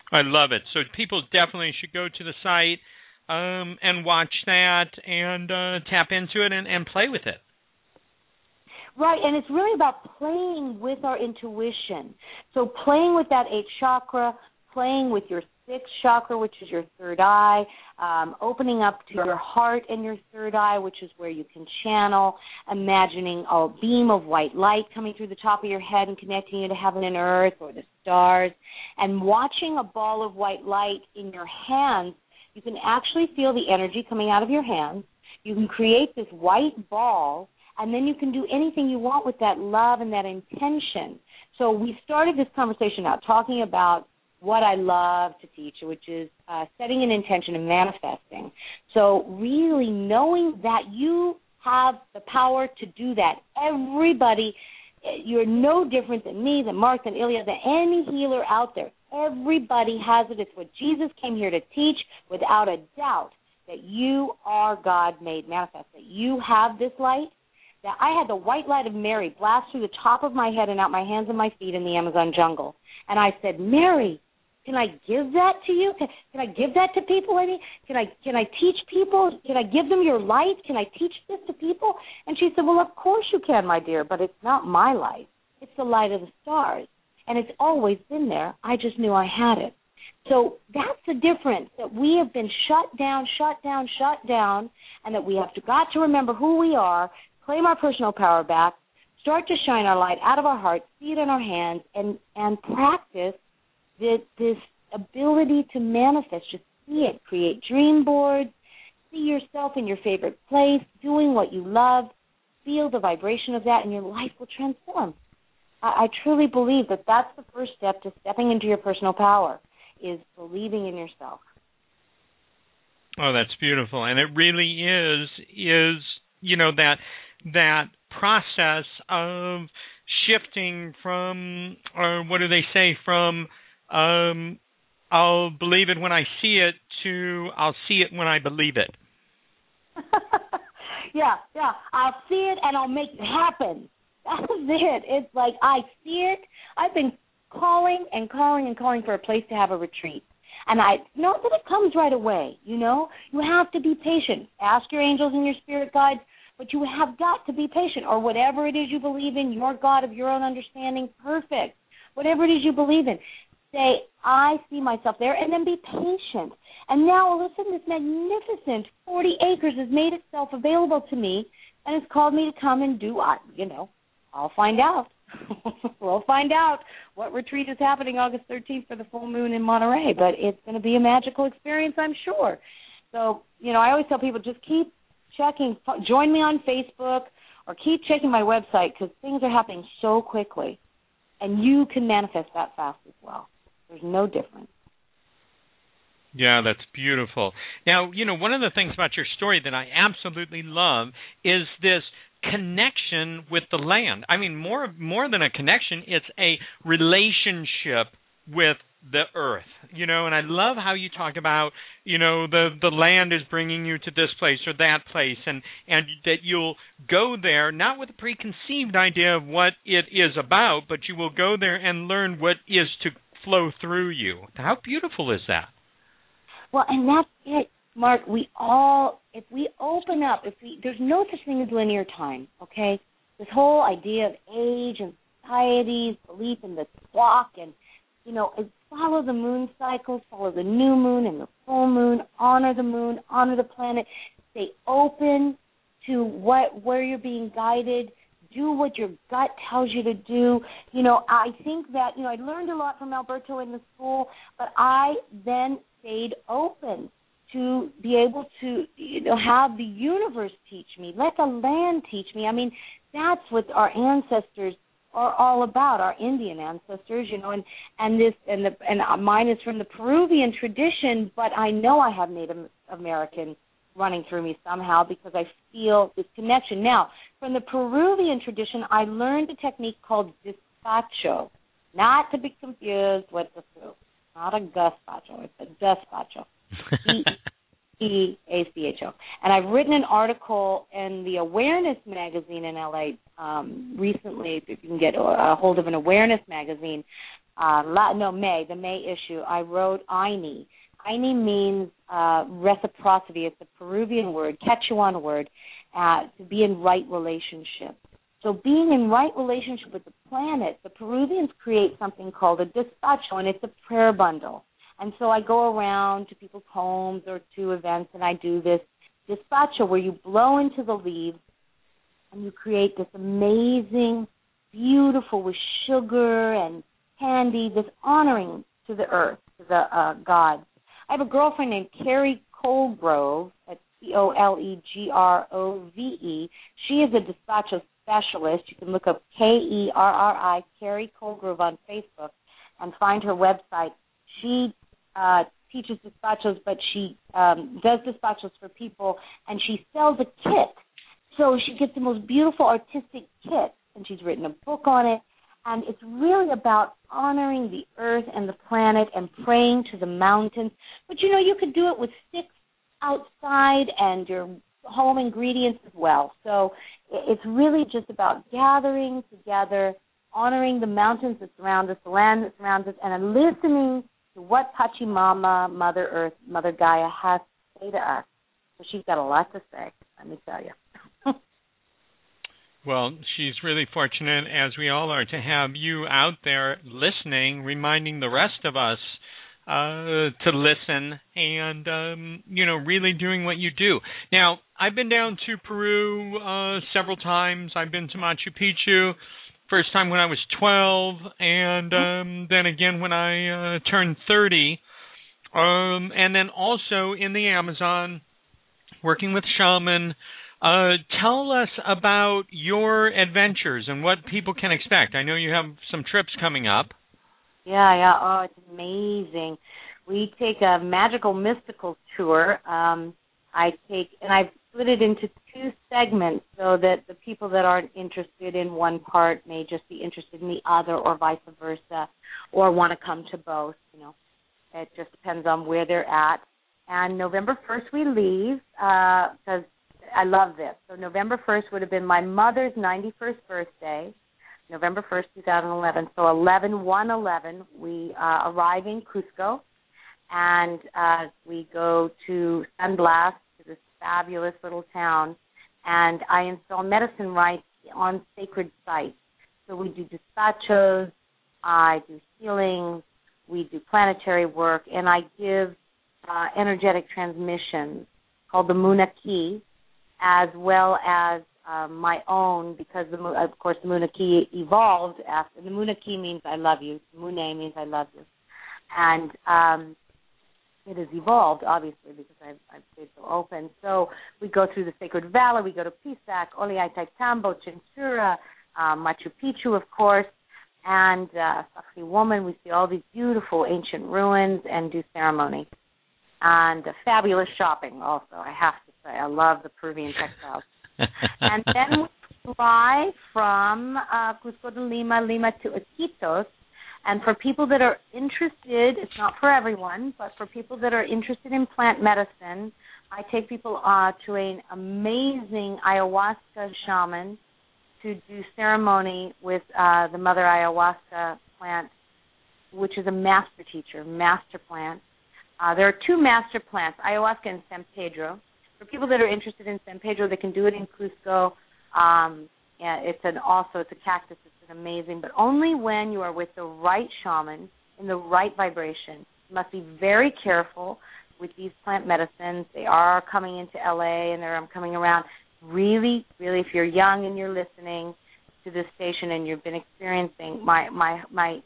I love it. So people definitely should go to the site um, and watch that and uh, tap into it and, and play with it. Right, and it's really about playing with our intuition. So playing with that eighth chakra, playing with your sixth chakra, which is your third eye, um, opening up to your heart and your third eye, which is where you can channel, imagining a beam of white light coming through the top of your head and connecting you to heaven and earth or the stars, and watching a ball of white light in your hands you can actually feel the energy coming out of your hands. You can create this white ball, and then you can do anything you want with that love and that intention. So we started this conversation out talking about what I love to teach, which is uh, setting an intention and manifesting. So really knowing that you have the power to do that. Everybody, you're no different than me, than Mark, than Ilya, than any healer out there. Everybody has it. It's what Jesus came here to teach without a doubt that you are God made manifest, that you have this light. That I had the white light of Mary blast through the top of my head and out my hands and my feet in the Amazon jungle. And I said, Mary, can I give that to you? Can, can I give that to people? I mean, can I can I teach people? Can I give them your light? Can I teach this to people? And she said, Well, of course you can, my dear, but it's not my light. It's the light of the stars and it's always been there. I just knew I had it. So that's the difference that we have been shut down, shut down, shut down, and that we have to, got to remember who we are, claim our personal power back, start to shine our light out of our hearts, see it in our hands, and and practice this, this ability to manifest. Just see it, create dream boards, see yourself in your favorite place, doing what you love, feel the vibration of that, and your life will transform. I, I truly believe that that's the first step to stepping into your personal power is believing in yourself. Oh, that's beautiful, and it really is is you know that that process of shifting from or what do they say from um I'll believe it when I see it to I'll see it when I believe it. yeah, yeah. I'll see it and I'll make it happen. That's it. It's like I see it. I've been calling and calling and calling for a place to have a retreat. And I not that it comes right away, you know. You have to be patient. Ask your angels and your spirit guides, but you have got to be patient or whatever it is you believe in, your God of your own understanding, perfect. Whatever it is you believe in. Say, I see myself there and then be patient. And now all of a sudden this magnificent forty acres has made itself available to me and has called me to come and do I you know, I'll find out. we'll find out what retreat is happening August 13th for the full moon in Monterey, but it's going to be a magical experience, I'm sure. So, you know, I always tell people just keep checking, join me on Facebook or keep checking my website because things are happening so quickly. And you can manifest that fast as well. There's no difference. Yeah, that's beautiful. Now, you know, one of the things about your story that I absolutely love is this connection with the land. I mean, more more than a connection, it's a relationship with the earth you know and i love how you talk about you know the the land is bringing you to this place or that place and and that you'll go there not with a preconceived idea of what it is about but you will go there and learn what is to flow through you. How beautiful is that? Well and that's it Mark, we all, if we open up, if we, there's no such thing as linear time, okay? This whole idea of age and society's belief in the clock and, you know, follow the moon cycles, follow the new moon and the full moon, honor the moon, honor the planet, stay open to what, where you're being guided, do what your gut tells you to do. You know, I think that, you know, I learned a lot from Alberto in the school, but I then stayed open to be able to you know have the universe teach me let the land teach me i mean that's what our ancestors are all about our indian ancestors you know and and this and the and uh, mine is from the peruvian tradition but i know i have native american running through me somehow because i feel this connection now from the peruvian tradition i learned a technique called despacho not to be confused with the soup. Not a gazpacho, it's a despacho. E A C H O. And I've written an article in the Awareness magazine in LA um, recently. If you can get a hold of an Awareness magazine, uh, no May, the May issue, I wrote Ayni. Ayni means uh, reciprocity. It's a Peruvian word, Quechuan word, uh, to be in right relationship. So being in right relationship with the planet, the Peruvians create something called a despacho, and it's a prayer bundle. And so I go around to people's homes or to events, and I do this despacho where you blow into the leaves and you create this amazing, beautiful with sugar and candy, this honoring to the earth, to the uh, gods. I have a girlfriend named Kerri Colegrove, at C O L E G R O V E. She is a despacho specialist. You can look up K E R R I, Kerri Colegrove on Facebook, and find her website. She uh, teaches despachos, but she um, does despachos for people, and she sells a kit. So she gets the most beautiful artistic kit, and she's written a book on it. And it's really about honoring the earth and the planet and praying to the mountains. But you know, you could do it with sticks outside and your home ingredients as well. So it's really just about gathering together, honoring the mountains that surround us, the land that surrounds us, and listening what Pachamama, Mother Earth, Mother Gaia has to say to us. So she's got a lot to say, let me tell you. well, she's really fortunate, as we all are, to have you out there listening, reminding the rest of us uh, to listen and um, you know really doing what you do. Now, I've been down to Peru uh, several times. I've been to Machu Picchu. First time when I was 12, and um, then again when I uh, turned 30, um, and then also in the Amazon, working with shaman. Uh, tell us about your adventures and what people can expect. I know you have some trips coming up. Yeah, yeah. Oh, it's amazing. We take a magical mystical tour. Um, I take and I've split it into two segments so that the people that aren't interested in one part may just be interested in the other or vice versa or want to come to both, you know. It just depends on where they're at. And November 1st we leave because uh, I love this. So November 1st would have been my mother's 91st birthday. November 1st, 2011. So 11 11, we uh, arrive in Cusco and uh, we go to San Blas, to this fabulous little town, and I install medicine rites on sacred sites. So we do despachos, I do healings, we do planetary work, and I give uh, energetic transmissions called the Munay-Ki, as well as um, my own because the of course the Munay-Ki evolved after the Munay-Ki means I love you. Munay means I love you, and um, it has evolved obviously because I've, I've stayed so open. So we go through the Sacred Valley, we go to Pisac, Ollantaytambo, Chinchero, um, Machu Picchu, of course, and uh, Sacsayhuaman. We see all these beautiful ancient ruins and do ceremony. And uh, fabulous shopping also, I have to say. I love the Peruvian textiles and then we fly from uh, Cusco to Lima, Lima to Iquitos. And for people that are interested, it's not for everyone, but for people that are interested in plant medicine, I take people uh, to an amazing ayahuasca shaman to do ceremony with uh, the mother ayahuasca plant, which is a master teacher, master plant. Uh, there are two master plants, ayahuasca and San Pedro for people that are interested in San Pedro, they can do it in Cusco. Um, it's an also it's a cactus. An amazing, but only when you are with the right shaman in the right vibration. You must be very careful with these plant medicines. They are coming into LA and they're um, coming around. Really, really, if you're young and you're listening to this station and you've been experiencing my my my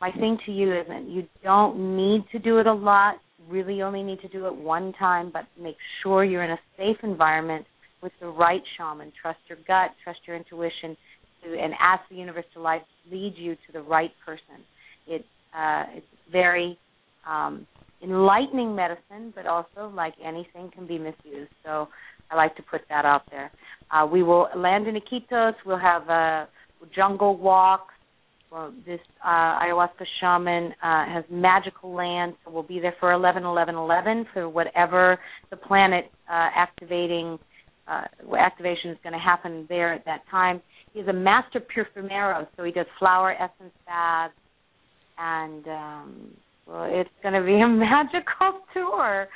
my thing to you is that you don't need to do it a lot really only need to do it one time, but make sure you're in a safe environment with the right shaman. Trust your gut, trust your intuition, to, and ask the universe to life, lead you to the right person. It, uh, it's very um, enlightening medicine, but also, like anything, can be misused. So I like to put that out there. Uh, we will land in Iquitos. We'll have uh, jungle walks. Well, this uh, ayahuasca shaman uh, has magical land, so we'll be there for 11 11 11 for whatever the planet uh, activating uh, activation is going to happen there at that time. He's a master perfumero, so he does flower essence baths, and um, well, it's going to be a magical tour.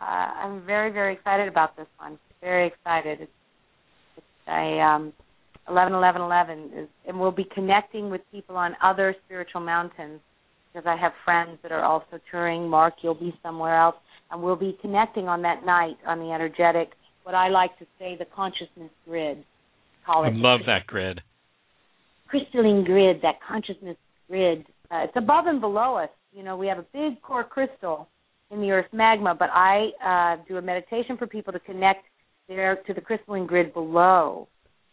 Uh, I'm very very excited about this one. Very excited. It's, it's a um, 11 11 11 is, and we'll be connecting with people on other spiritual mountains because I have friends that are also touring. Mark, you'll be somewhere else, and we'll be connecting on that night on the energetic, what I like to say, the consciousness grid. Call it. I love that grid. Crystalline grid, that consciousness grid. Uh, it's above and below us. You know, we have a big core crystal in the Earth's magma, but I uh, do a meditation for people to connect there to the crystalline grid below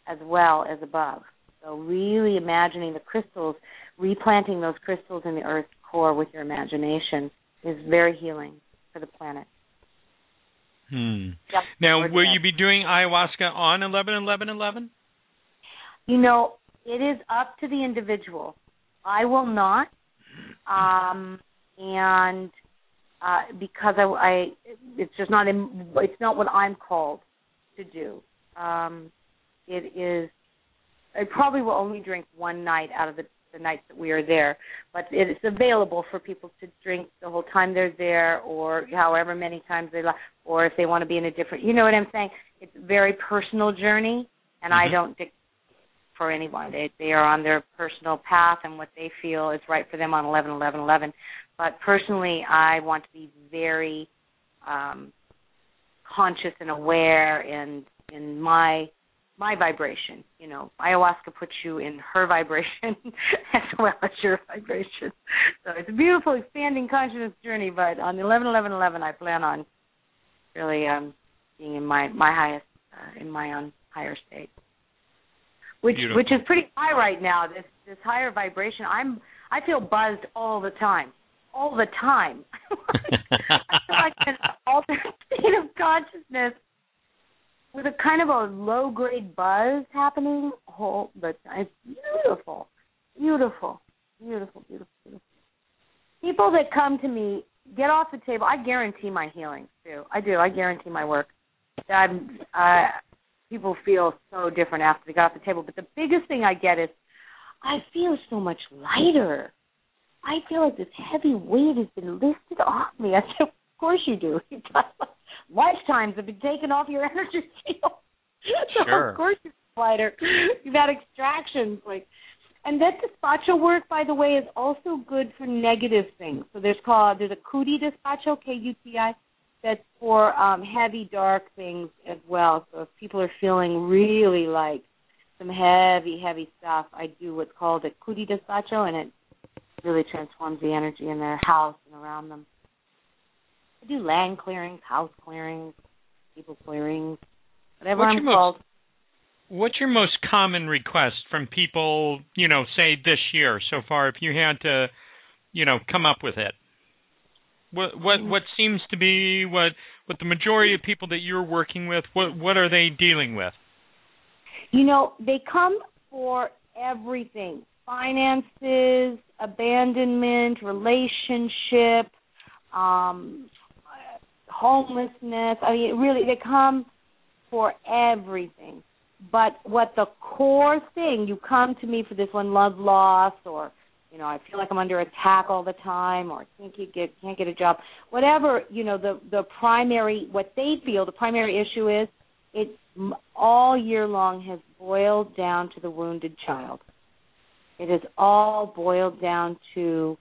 as well as above. So really imagining the crystals, replanting those crystals in the Earth's core with your imagination is very healing for the planet. Hmm. Yep. Now, will you be doing ayahuasca on 11 11 11? You know, it is up to the individual. I will not, um, and uh, because I, I, it's just not in, it's not what I'm called to do. Um, it is I probably will only drink one night out of the, the nights that we are there, but it is available for people to drink the whole time they're there, or however many times they like, or if they want to be in a different. You know what I'm saying? It's a very personal journey, and mm-hmm. I don't dictate for anyone. They they are on their personal path and what they feel is right for them on 11 11 11. But personally, I want to be very um conscious and aware and in my my vibration. You know, ayahuasca puts you in her vibration as well as your vibration. So it's a beautiful expanding consciousness journey. But on eleven eleven eleven, I plan on really um, being in my my highest uh, in my own higher state, which beautiful. which is pretty high right now. This this higher vibration. I'm I feel buzzed all the time. All the time. I feel like an alternate state of consciousness with a kind of a low grade buzz happening whole but it's beautiful beautiful beautiful beautiful beautiful people that come to me get off the table i guarantee my healing too i do i guarantee my work i'm uh people feel so different after they got off the table but the biggest thing i get is i feel so much lighter i feel like this heavy weight has been lifted off me i said of course you do lifetimes have been taken off your energy field. so Sure. of course you're lighter. You've had extractions like and that despacho work, by the way, is also good for negative things. So there's called there's a Kuti despacho, K U T I, that's for um heavy, dark things as well. So if people are feeling really like some heavy, heavy stuff, I do what's called a Kuti despacho and it really transforms the energy in their house and around them. I do land clearings, house clearings, people clearings, whatever What's I'm your most- called. What's your most common request from people, you know, say this year so far if you had to, you know, come up with it? What what what seems to be what what the majority of people that you're working with, what what are they dealing with? You know, they come for everything finances, abandonment, relationship, um, homelessness. I mean, really, they come for everything. But what the core thing, you come to me for this one, love loss, or you know, I feel like I'm under attack all the time, or I can't get can't get a job. Whatever you know, the the primary what they feel the primary issue is, it all year long has boiled down to the wounded child. It has all boiled down to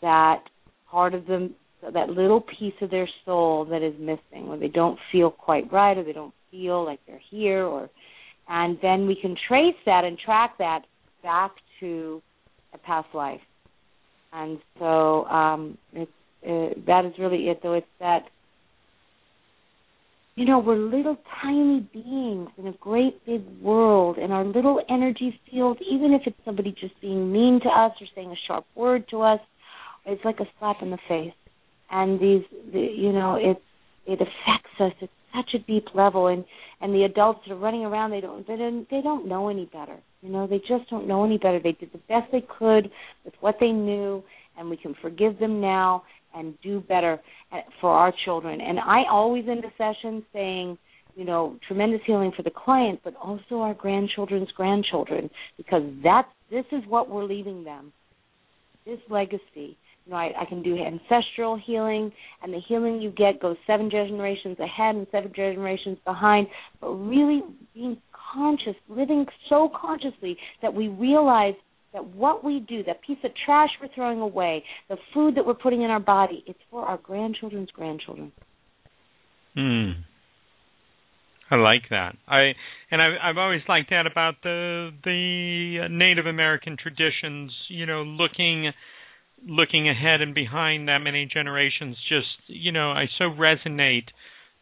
that part of them, that little piece of their soul that is missing, where they don't feel quite right, or they don't feel like they're here, or and then we can trace that and track that back to a past life. And so um, it's uh, that is really it. Though it's that you know we're little tiny beings in a great big world, and our little energy field, even if it's somebody just being mean to us or saying a sharp word to us, it's like a slap in the face. And these, the, you know, it it affects us at such a deep level, and and the adults that are running around they don't they don't they don't know any better you know they just don't know any better. They did the best they could with what they knew and we can forgive them now and do better uh, for our children. And i always end the session saying you know tremendous healing for the client but also our grandchildren's grandchildren because that's this is what we're leaving them. This legacy you know, I, I can do ancestral healing, and the healing you get goes seven generations ahead and seven generations behind. But really being conscious, living so consciously that we realize that what we do, that piece of trash we're throwing away, the food that we're putting in our body, it's for our grandchildren's grandchildren. Hmm. I like that. I and I, I've always liked that about the the Native American traditions. You know, looking looking ahead and behind that many generations just you know I so resonate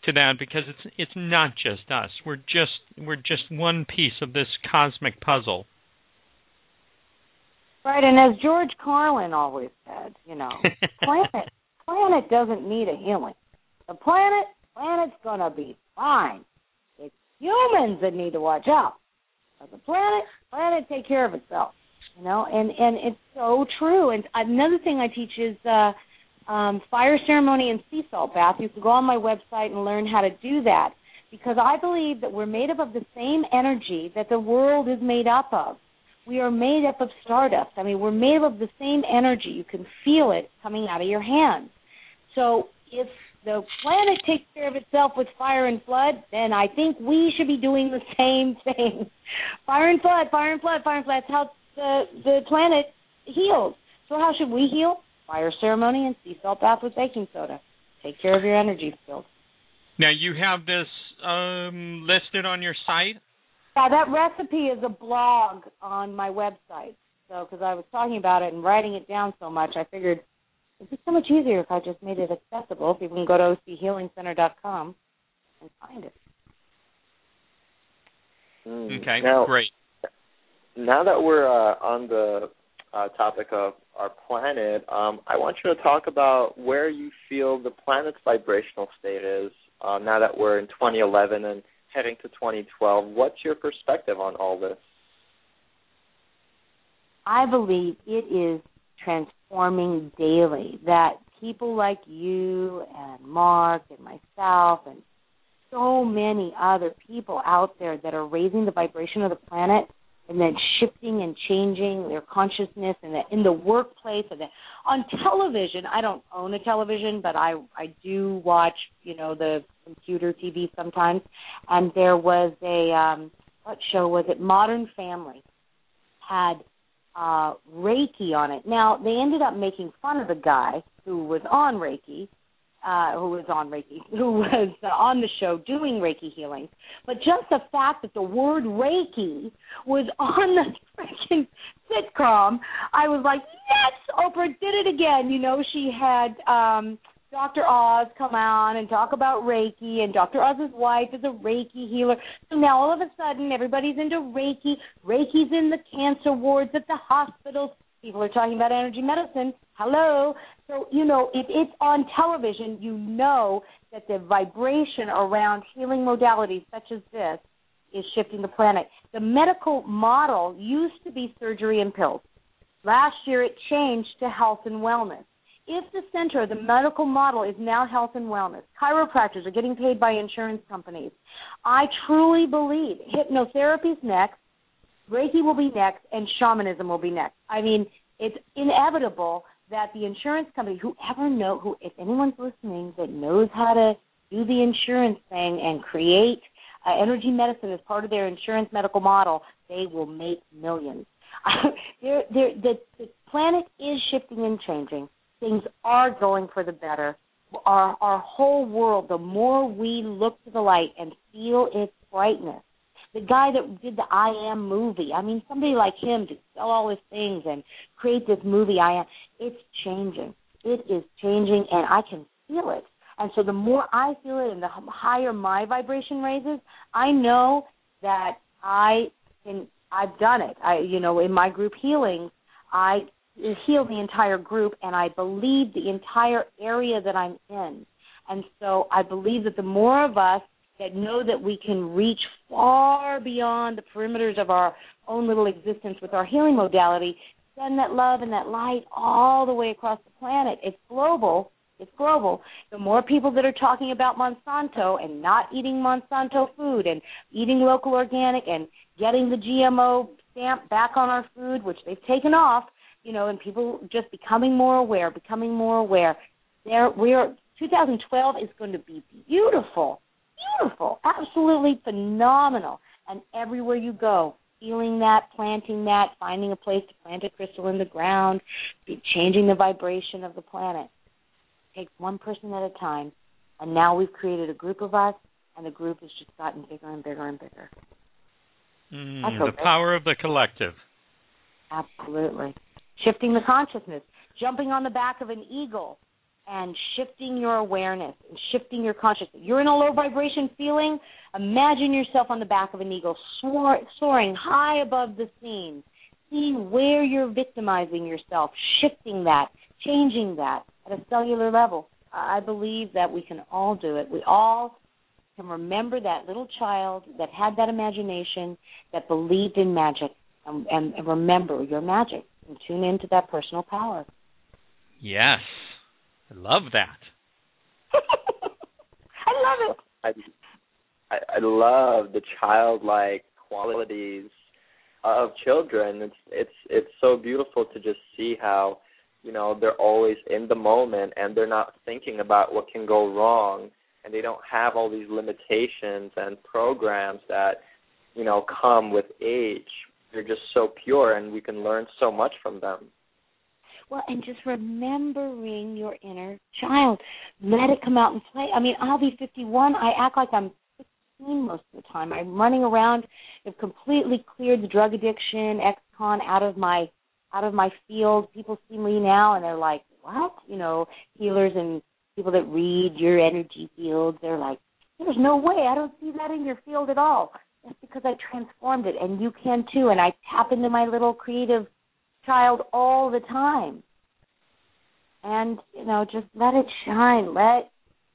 to that because it's it's not just us. We're just we're just one piece of this cosmic puzzle. Right, and as George Carlin always said, you know, planet planet doesn't need a healing. The planet planet's gonna be fine. It's humans that need to watch out. But the planet planet take care of itself you know and and it's so true and another thing i teach is uh um fire ceremony and sea salt bath you can go on my website and learn how to do that because i believe that we're made up of the same energy that the world is made up of we are made up of stardust i mean we're made up of the same energy you can feel it coming out of your hands so if the planet takes care of itself with fire and flood, then I think we should be doing the same thing. Fire and flood, fire and flood, fire and flood. That's how the the planet heals. So how should we heal? Fire ceremony and sea salt bath with baking soda. Take care of your energy field. Now you have this um, listed on your site. Yeah, that recipe is a blog on my website. So because I was talking about it and writing it down so much, I figured it'd be so much easier if I just made it accessible. People can go to ochealingcenter.com and find it. Okay, now, great now that we're uh, on the uh, topic of our planet, um, I want you to talk about where you feel the planet's vibrational state is uh, now that we're in 2011 and heading to 2012. What's your perspective on all this? I believe it is transforming daily. That people like you and Mark and myself and so many other people out there that are raising the vibration of the planet and then shifting and changing their consciousness and the, in the workplace and the, on television. I don't own a television, but I I do watch you know the computer TV sometimes. And there was a um, what show was it? Modern Family had uh, Reiki on it. Now they ended up making fun of the guy who was on Reiki uh, who was on Reiki, who was on the show doing Reiki healing. But just the fact that the word Reiki was on the freaking sitcom, I was like, yes, Oprah did it again. You know, she had um Dr. Oz come on and talk about Reiki, and Dr. Oz's wife is a Reiki healer. So now all of a sudden, everybody's into Reiki. Reiki's in the cancer wards at the hospitals. People are talking about energy medicine. Hello. So, you know, if it's on television, you know that the vibration around healing modalities such as this is shifting the planet. The medical model used to be surgery and pills. Last year it changed to health and wellness. If the center, of the medical model is now health and wellness, chiropractors are getting paid by insurance companies. I truly believe hypnotherapy is next, Reiki will be next, and shamanism will be next. I mean, it's inevitable that the insurance company, whoever know, who if anyone's listening that knows how to do the insurance thing and create uh, energy medicine as part of their insurance medical model, they will make millions. they're, they're, the, the planet is shifting and changing. Things are going for the better. Our our whole world, the more we look to the light and feel its brightness, the guy that did the I Am movie. I mean, somebody like him to sell all his things and create this movie. I Am. It's changing. It is changing, and I can feel it. And so the more I feel it, and the higher my vibration raises, I know that I can. I've done it. I, you know, in my group healing, I heal the entire group, and I believe the entire area that I'm in. And so I believe that the more of us that know that we can reach far beyond the perimeters of our own little existence with our healing modality, send that love and that light all the way across the planet. It's global. It's global. The more people that are talking about Monsanto and not eating Monsanto food and eating local organic and getting the GMO stamp back on our food, which they've taken off, you know, and people just becoming more aware, becoming more aware. There, we're 2012 is going to be beautiful, beautiful, absolutely phenomenal. And everywhere you go, feeling that, planting that, finding a place to plant a crystal in the ground, changing the vibration of the planet. It takes one person at a time. And now we've created a group of us, and the group has just gotten bigger and bigger and bigger. Mm, the power of the collective. Absolutely. Shifting the consciousness, jumping on the back of an eagle and shifting your awareness and shifting your consciousness. You're in a low vibration feeling. Imagine yourself on the back of an eagle, soar, soaring high above the scene, seeing where you're victimizing yourself, shifting that, changing that at a cellular level. I believe that we can all do it. We all can remember that little child that had that imagination, that believed in magic, and, and, and remember your magic and tune into that personal power. Yes. I love that. I love it. I, I love the childlike qualities of children. It's it's it's so beautiful to just see how you know they're always in the moment and they're not thinking about what can go wrong and they don't have all these limitations and programs that you know come with age. They're just so pure and we can learn so much from them. Well, and just remembering your inner child. Let it come out and play. I mean, I'll be 51. I act like I'm 16 most of the time. I'm running around. I've completely cleared the drug addiction, ex-con out of my out of my field. People see me now and they're like, "What?" You know, healers and people that read your energy fields. They're like, "There's no way. I don't see that in your field at all." That's because I transformed it, and you can too. And I tap into my little creative child all the time. And, you know, just let it shine. Let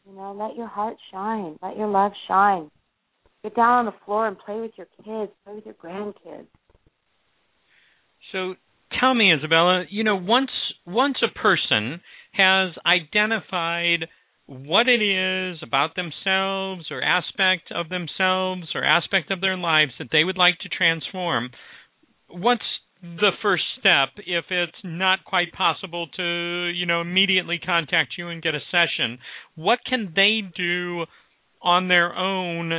you know, let your heart shine. Let your love shine. Get down on the floor and play with your kids, play with your grandkids. So tell me, Isabella, you know, once once a person has identified what it is about themselves or aspect of themselves or aspect of their lives that they would like to transform, what's the first step if it's not quite possible to you know immediately contact you and get a session. What can they do on their own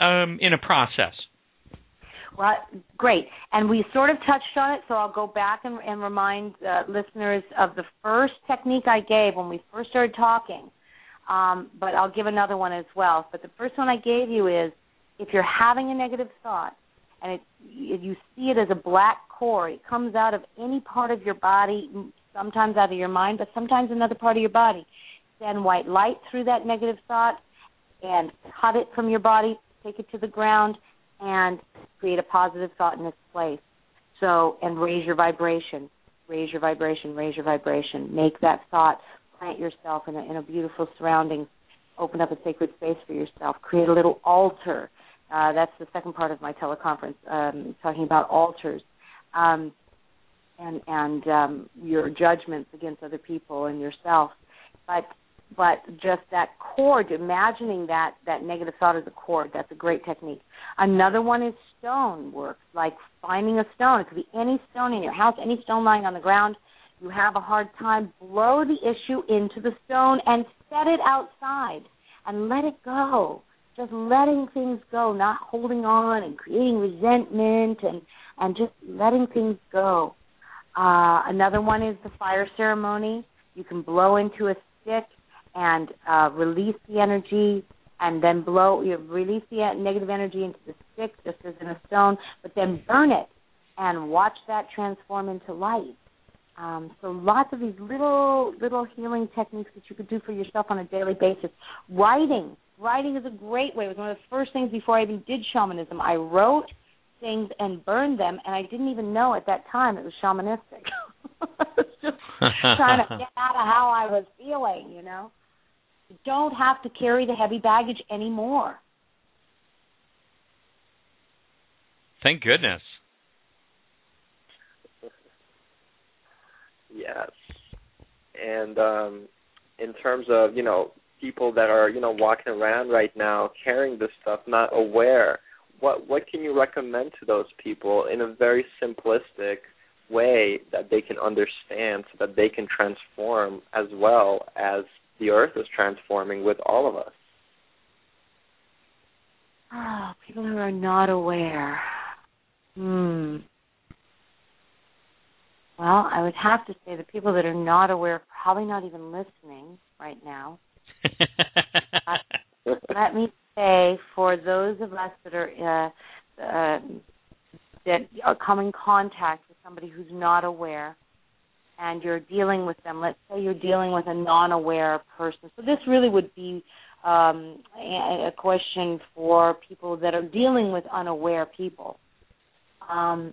um, in a process? Well great. And we sort of touched on it so i'll go back and, and remind uh, listeners of the first technique i gave when we first started talking. Um, but i'll give another one as well. But the first one i gave you is if you're having a negative thought and it, you see it as a black core. It comes out of any part of your body, sometimes out of your mind, but sometimes another part of your body. Send white light through that negative thought and cut it from your body, take it to the ground, and create a positive thought in its place. So, and raise your vibration, raise your vibration, raise your vibration. Make that thought, plant yourself in a, in a beautiful surrounding, open up a sacred space for yourself, create a little altar. Uh, that's the second part of my teleconference, um, talking about altars um, and and um, your judgments against other people and yourself. But but just that cord, imagining that that negative thought as a cord, that's a great technique. Another one is stone work, like finding a stone. It could be any stone in your house, any stone lying on the ground. You have a hard time, blow the issue into the stone and set it outside and let it go. Just letting things go, not holding on and creating resentment and and just letting things go. Uh, another one is the fire ceremony. You can blow into a stick and uh, release the energy, and then blow, you release the negative energy into the stick, just as in a stone, but then burn it and watch that transform into light. Um, so lots of these little little healing techniques that you could do for yourself on a daily basis. Writing, Writing is a great way. It was one of the first things before I even did shamanism. I wrote things and burned them, and I didn't even know at that time it was shamanistic. I was just trying to get out of how I was feeling, you know. You don't have to carry the heavy baggage anymore. Thank goodness. yes. And um in terms of, you know, people that are, you know, walking around right now carrying this stuff not aware, what what can you recommend to those people in a very simplistic way that they can understand so that they can transform as well as the earth is transforming with all of us? Oh, people who are not aware. Hmm. Well, I would have to say the people that are not aware are probably not even listening right now. Let me say, for those of us that are uh, uh, that are come in contact with somebody who's not aware, and you're dealing with them. Let's say you're dealing with a non-aware person. So this really would be um, a question for people that are dealing with unaware people. Um,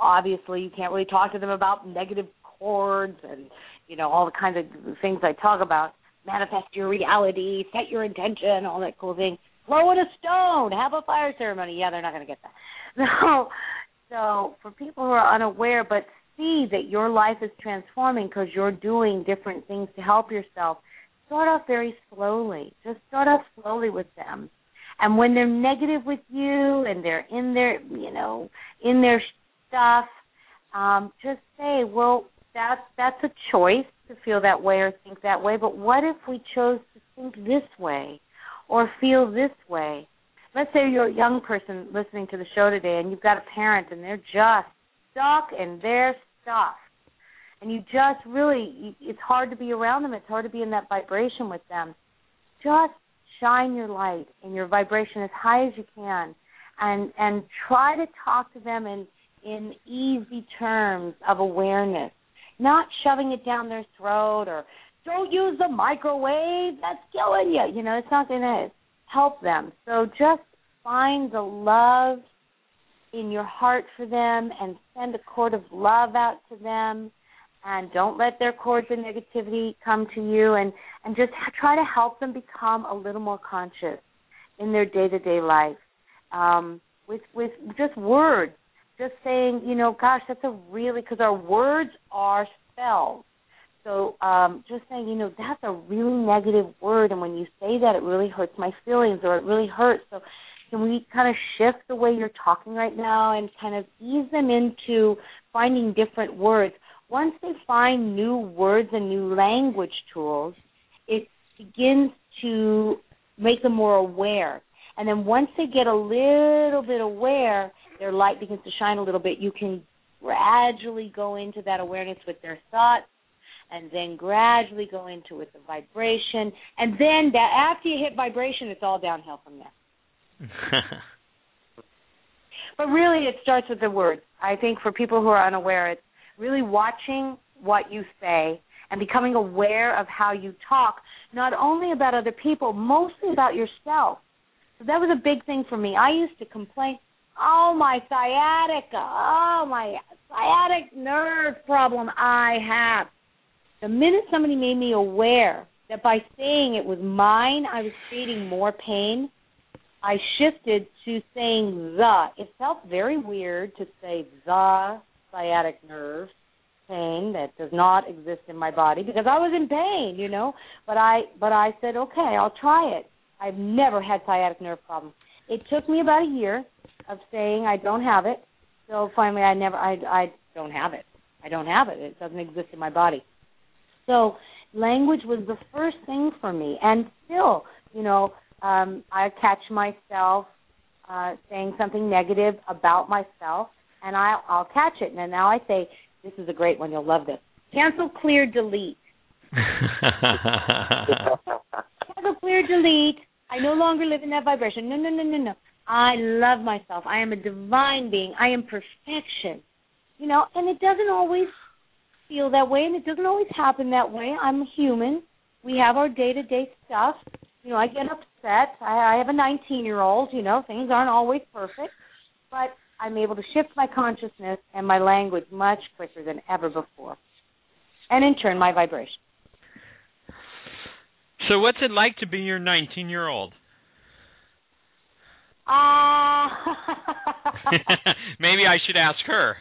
obviously, you can't really talk to them about negative cords and you know all the kinds of things I talk about. Manifest your reality, set your intention, all that cool thing. Throw in a stone, have a fire ceremony. Yeah, they're not going to get that. So, so for people who are unaware, but see that your life is transforming because you're doing different things to help yourself start off very slowly. Just start off slowly with them. And when they're negative with you and they're in their, you know, in their stuff, um, just say, well, that's that's a choice to feel that way or think that way. But what if we chose to think this way or feel this way? Let's say you're a young person listening to the show today and you've got a parent and they're just stuck in their stuff and you just really it's hard to be around them it's hard to be in that vibration with them just shine your light and your vibration as high as you can and and try to talk to them in in easy terms of awareness not shoving it down their throat or don't use the microwave that's killing you. You know it's not going to help them. So just find the love in your heart for them and send a cord of love out to them. And don't let their cords of negativity come to you and and just try to help them become a little more conscious in their day-to-day life. Um with with just words just saying you know gosh that's a really because our words are spells so um just saying you know that's a really negative word and when you say that it really hurts my feelings or it really hurts. So can we kind of shift the way you're talking right now and kind of ease them into finding different words? Once they find new words and new language tools, it begins to make them more aware. And then once they get a little bit aware, their light begins to shine a little bit. You can gradually go into that awareness with their thoughts and then gradually go into with the vibration. And then that after you hit vibration, it's all downhill from there. but really, it starts with the words. I think for people who are unaware, it's really watching what you say and becoming aware of how you talk, not only about other people, mostly about yourself. So that was a big thing for me. I used to complain, oh, my sciatica, oh, my sciatic nerve problem I have. The minute somebody made me aware that by saying it was mine, I was creating more pain, I shifted to saying the. It felt very weird to say the sciatic nerve pain that does not exist in my body because I was in pain, you know. But I but I said, okay, I'll try it. I've never had sciatic nerve problems. It took me about a year of saying I don't have it. So finally, I never I I don't have it. I don't have it. It doesn't exist in my body. So language was the first thing for me, and still, you know, um, I catch myself uh, saying something negative about myself and I'll, I'll catch it. And now I say, this is a great one. You'll love this. Cancel, clear, delete. Cancel, clear, delete. I no longer live in that vibration. No, no, no, no, no. I love myself. I am a divine being. I am perfection. You know, and it doesn't always feel that way, and it doesn't always happen that way. I'm human. We have our day to day stuff. You know, I get upset. I, I have a 19 year old. You know, things aren't always perfect, but I'm able to shift my consciousness and my language much quicker than ever before. And in turn, my vibration. So, what's it like to be your 19 year old? Ah, Maybe I should ask her.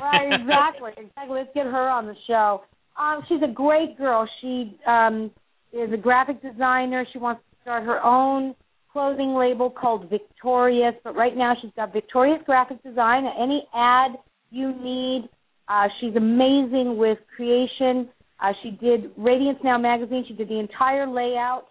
right, exactly, exactly. Let's get her on the show. Um, she's a great girl. She um, is a graphic designer. She wants to start her own clothing label called Victorious. But right now, she's got Victorious Graphic Design. Any ad you need, uh, she's amazing with creation. Uh, she did Radiance Now magazine. She did the entire layout.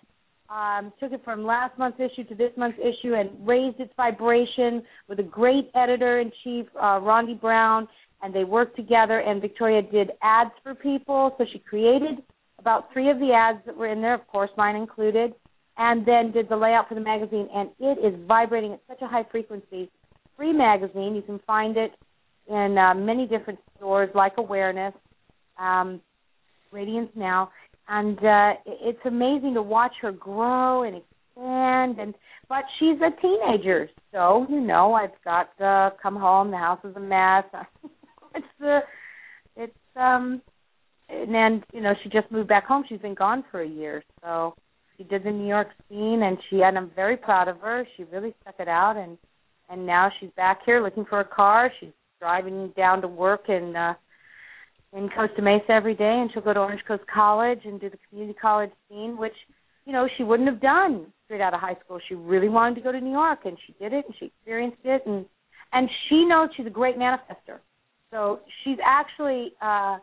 Um, took it from last month's issue to this month's issue and raised its vibration with a great editor in chief, uh, Rondi Brown, and they worked together. And Victoria did ads for people, so she created about three of the ads that were in there, of course, mine included, and then did the layout for the magazine. And it is vibrating at such a high frequency. Free magazine. You can find it in uh, many different stores like Awareness, um, Radiance Now, and uh, it's amazing to watch her grow and expand. And but she's a teenager, so you know I've got to come home. The house is a mess. it's the uh, it's um and then you know she just moved back home. She's been gone for a year, so she did the New York scene, and she and I'm very proud of her. She really stuck it out, and and now she's back here looking for a car. She's driving down to work and. uh, in Costa Mesa every day, and she'll go to Orange Coast College and do the community college scene, which you know she wouldn't have done straight out of high school. She really wanted to go to New York, and she did it, and she experienced it, and and she knows she's a great manifester. So she's actually uh,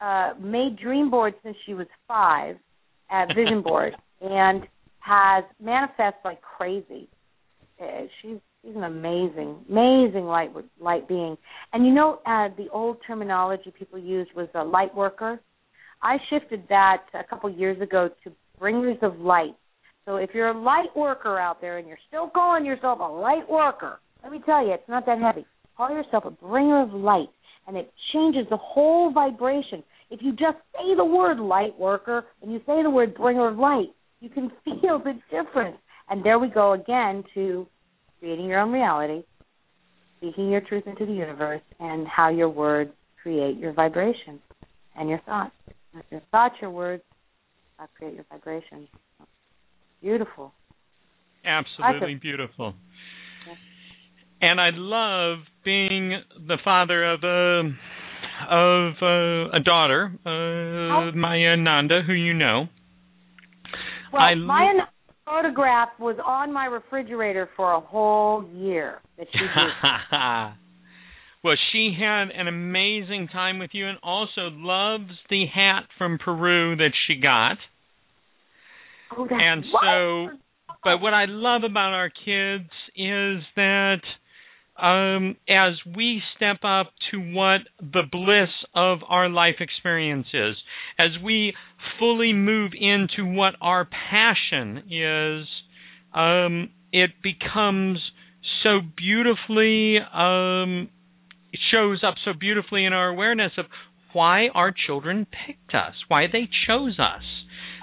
uh, made dream boards since she was five, at vision board, and has manifest like crazy. Uh, she's She's an amazing, amazing light light being. And you know, uh, the old terminology people used was a light worker. I shifted that a couple years ago to bringers of light. So if you're a light worker out there and you're still calling yourself a light worker, let me tell you, it's not that heavy. Call yourself a bringer of light, and it changes the whole vibration. If you just say the word light worker and you say the word bringer of light, you can feel the difference. And there we go again to creating your own reality, speaking your truth into the universe, and how your words create your vibration and your thoughts. Your thoughts, your words uh, create your vibration. Beautiful. Absolutely beautiful. And I love being the father of a of a, a daughter, uh, oh. Maya Nanda, who you know. Well, I Maya photograph was on my refrigerator for a whole year that she well, she had an amazing time with you and also loves the hat from Peru that she got. Oh, that's and so but what I love about our kids is that um, as we step up to what the bliss of our life experience is, as we fully move into what our passion is, um, it becomes so beautifully, um, shows up so beautifully in our awareness of why our children picked us, why they chose us.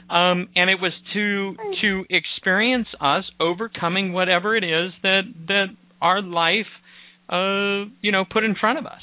Um, and it was to to experience us overcoming whatever it is that that our life uh, you know, put in front of us.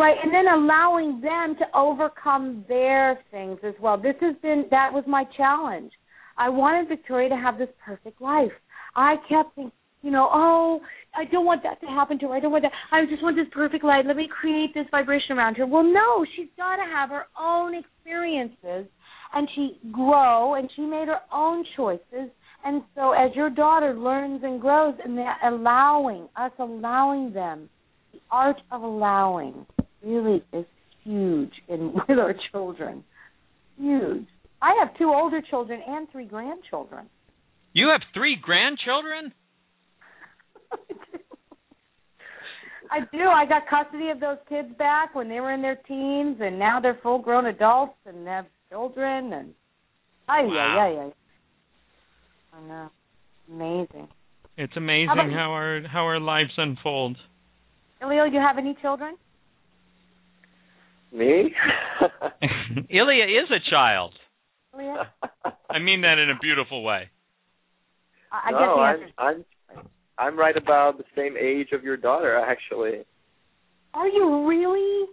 Right, and then allowing them to overcome their things as well. This has been that was my challenge. I wanted Victoria to have this perfect life. I kept thinking, you know, oh, I don't want that to happen to her. I don't want that. I just want this perfect life. Let me create this vibration around her. Well, no, she's got to have her own experiences and she grow and she made her own choices and so as your daughter learns and grows and allowing, us allowing them, the art of allowing really is huge in with our children. Huge. I have two older children and three grandchildren. You have three grandchildren? I do. I got custody of those kids back when they were in their teens, and now they're full grown adults and have children. And wow. yeah, yeah. ay. I know. Amazing. It's amazing how, how our how our lives unfold. Do you have any children? Me? Ilya is a child. Ilya? I mean that in a beautiful way. I, I no, get the answer. I'm, I'm I'm right about the same age of your daughter, actually. Are you really?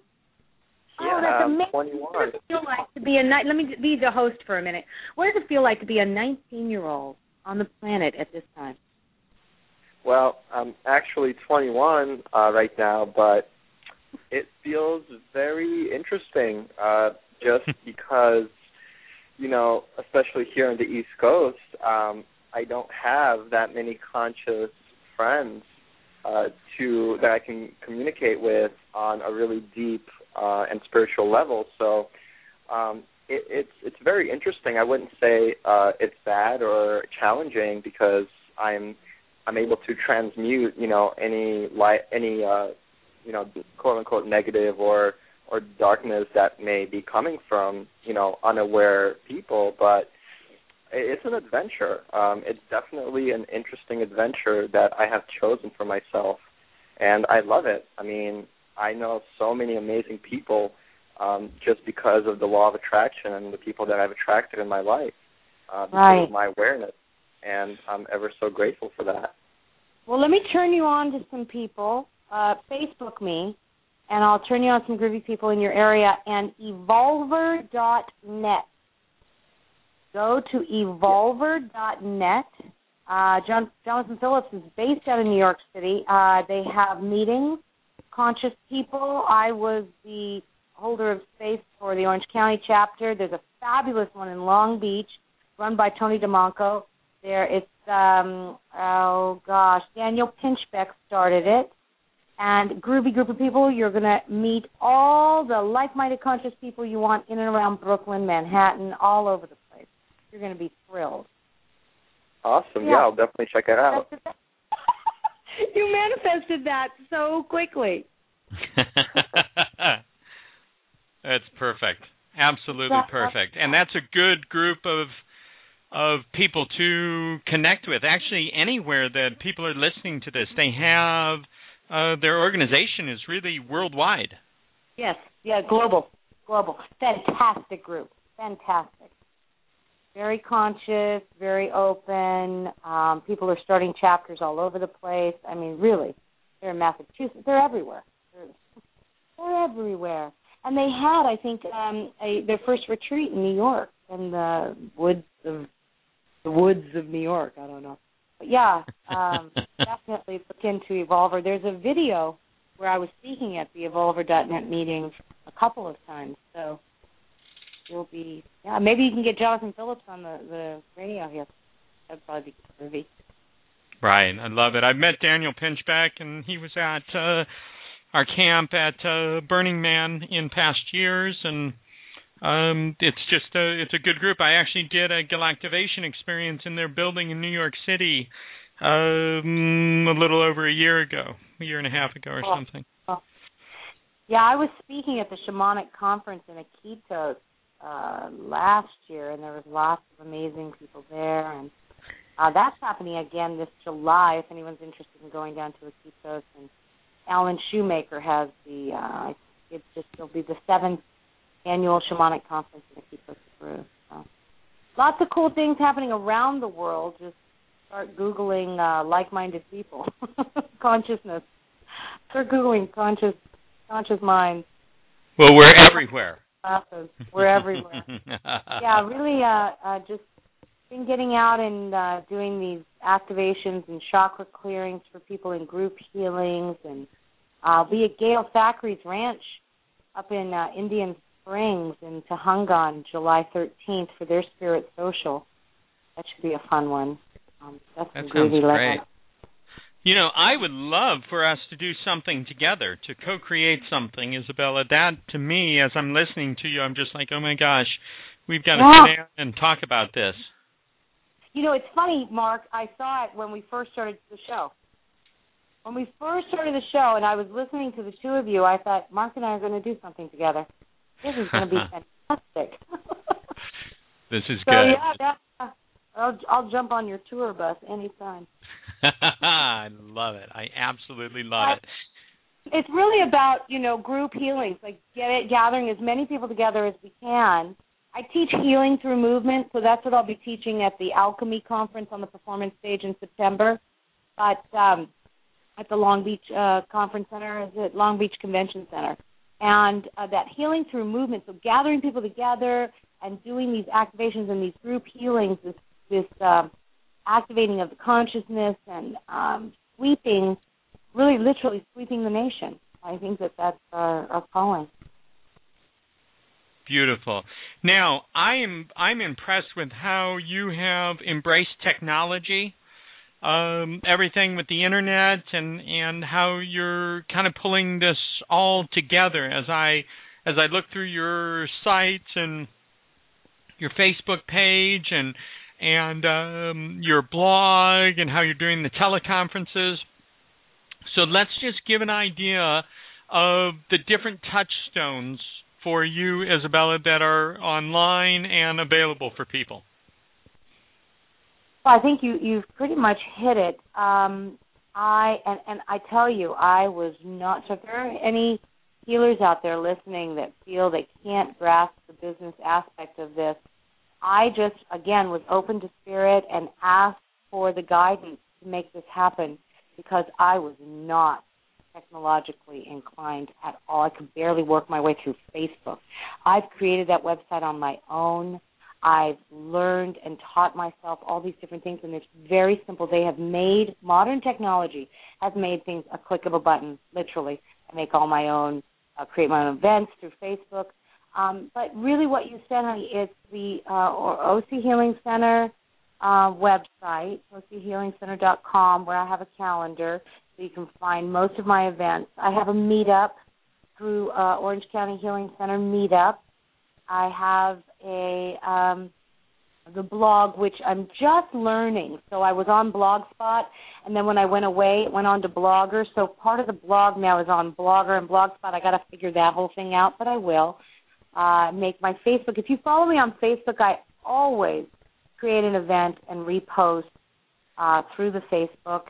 Yeah, oh, that's amazing. 21. What does it feel like to be a Let me be the host for a minute. What does it feel like to be a 19-year-old on the planet at this time? Well, I'm actually 21 uh, right now, but it feels very interesting uh, just because, you know, especially here on the East Coast, um, I don't have that many conscious friends uh, to that I can communicate with on a really deep uh, and spiritual level. So um, it, it's it's very interesting. I wouldn't say uh, it's bad or challenging because I'm I'm able to transmute you know any light any uh, you know quote unquote negative or or darkness that may be coming from you know unaware people, but it's an adventure. Um, it's definitely an interesting adventure that I have chosen for myself, and I love it. I mean, I know so many amazing people um, just because of the law of attraction and the people that I've attracted in my life uh, because right. of my awareness, and I'm ever so grateful for that. Well, let me turn you on to some people. Uh, Facebook me, and I'll turn you on some groovy people in your area. And evolver.net. Go to evolver.net. Uh, John, Jonathan Phillips is based out of New York City. Uh, they have meetings, conscious people. I was the holder of space for the Orange County chapter. There's a fabulous one in Long Beach, run by Tony DeMonco. There, it's um, oh gosh, Daniel Pinchbeck started it, and groovy group of people. You're going to meet all the like-minded conscious people you want in and around Brooklyn, Manhattan, all over the place. You're going to be thrilled. Awesome. Yeah. Yeah, I'll definitely check it out. you manifested that so quickly. that's perfect. Absolutely perfect. And that's a good group of of people to connect with. Actually, anywhere that people are listening to this, they have uh, their organization is really worldwide. Yes, yeah, global, global. Fantastic group, fantastic. Very conscious, very open. Um, people are starting chapters all over the place. I mean, really, they're in Massachusetts. They're everywhere. They're, they're everywhere. And they had, I think, um, a, their first retreat in New York in the woods of the woods of New York. I don't know, but yeah, um, definitely look into Evolver. There's a video where I was speaking at the Evolver.net meeting a couple of times, so you'll be yeah. Maybe you can get Jonathan Phillips on the the radio here. That'd probably be groovy. Right, I love it. I met Daniel Pinchbeck, and he was at uh, our camp at uh, Burning Man in past years, and um, it's just a it's a good group. I actually did a galactivation experience in their building in New York City um, a little over a year ago, a year and a half ago or Oh. something. Yeah, I was speaking at the shamanic conference in Iquitos uh, last year, and there was lots of amazing people there. And uh, that's happening again this July. If anyone's interested in going down to Iquitos, and Alan Shoemaker has the uh, it's just it'll be the seventh annual shamanic conference in Iquitos, Peru. So, lots of cool things happening around the world. Just start googling uh, like-minded people, consciousness. Start googling conscious conscious mind Well, we're everywhere. classes. We're everywhere. yeah, really uh, uh just been getting out and uh doing these activations and chakra clearings for people in group healings and uh, I'll at Gail Thackeray's ranch up in uh, Indian Springs in Tahungon July 13th for their spirit social. That should be a fun one. Um, that's That sounds great. level. You know, I would love for us to do something together, to co-create something, Isabella. That to me, as I'm listening to you, I'm just like, oh my gosh, we've got to Yeah. sit down and talk about this. You know, it's funny, Mark. I saw it when we first started the show. When we first started the show, and I was listening to the two of you, I thought Mark and I are going to do something together. This is going to be fantastic. This is so good. yeah, yeah. I'll I'll jump on your tour bus anytime. I love it. I absolutely love it. It's really about you know group healings, like get it, gathering as many people together as we can. I teach healing through movement, so that's what I'll be teaching at the Alchemy conference on the performance stage in September. But um, at the Long Beach uh, Conference Center, is it Long Beach Convention Center, and uh, that healing through movement, so gathering people together and doing these activations and these group healings, this this um, activating of the consciousness and um, sweeping, really literally sweeping the nation. I think that that's our, our calling. Beautiful. Now, I am I'm impressed with how you have embraced technology, um, everything with the internet, and and how you're kind of pulling this all together. As I as I look through your sites and your Facebook page and and um, your blog and how you're doing the teleconferences. So let's just give an idea of the different touchstones for you, Isabella, that are online and available for people? Well, I think you you've pretty much hit it. Um, I and and I tell you, I was not. So if there are any healers out there listening that feel they can't grasp the business aspect of this, I just again was open to spirit and asked for the guidance to make this happen because I was not technologically inclined at all. I could barely work my way through Facebook. I've created that website on my own. I've learned and taught myself all these different things, and it's very simple. They have made modern technology has made things a click of a button, literally. I make all my own, uh, create my own events through Facebook. Um, but really, what you said, honey, is the uh, OC Healing Center uh, website, ochealingcenter.com, where I have a calendar so you can find most of my events. I have a meetup through uh, Orange County Healing Center meetup. I have a um, the blog, which I'm just learning. So I was on Blogspot, and then when I went away, it went on to Blogger. So part of the blog now is on Blogger and Blogspot. I got to figure that whole thing out, but I will. Uh, make my Facebook. If you follow me on Facebook, I always create an event and repost uh, through the Facebook.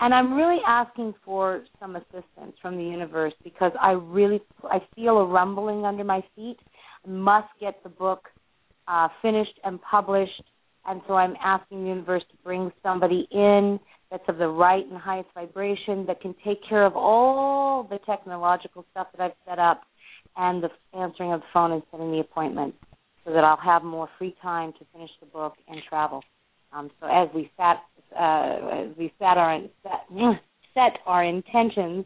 And I'm really asking for some assistance from the universe because I really I feel a rumbling under my feet. Must get the book uh, finished and published, and so I'm asking the universe to bring somebody in that's of the right and highest vibration that can take care of all the technological stuff that I've set up and the answering of the phone and setting the appointment so that I'll have more free time to finish the book and travel. Um, so as we sat uh, as we set our set, set our intentions,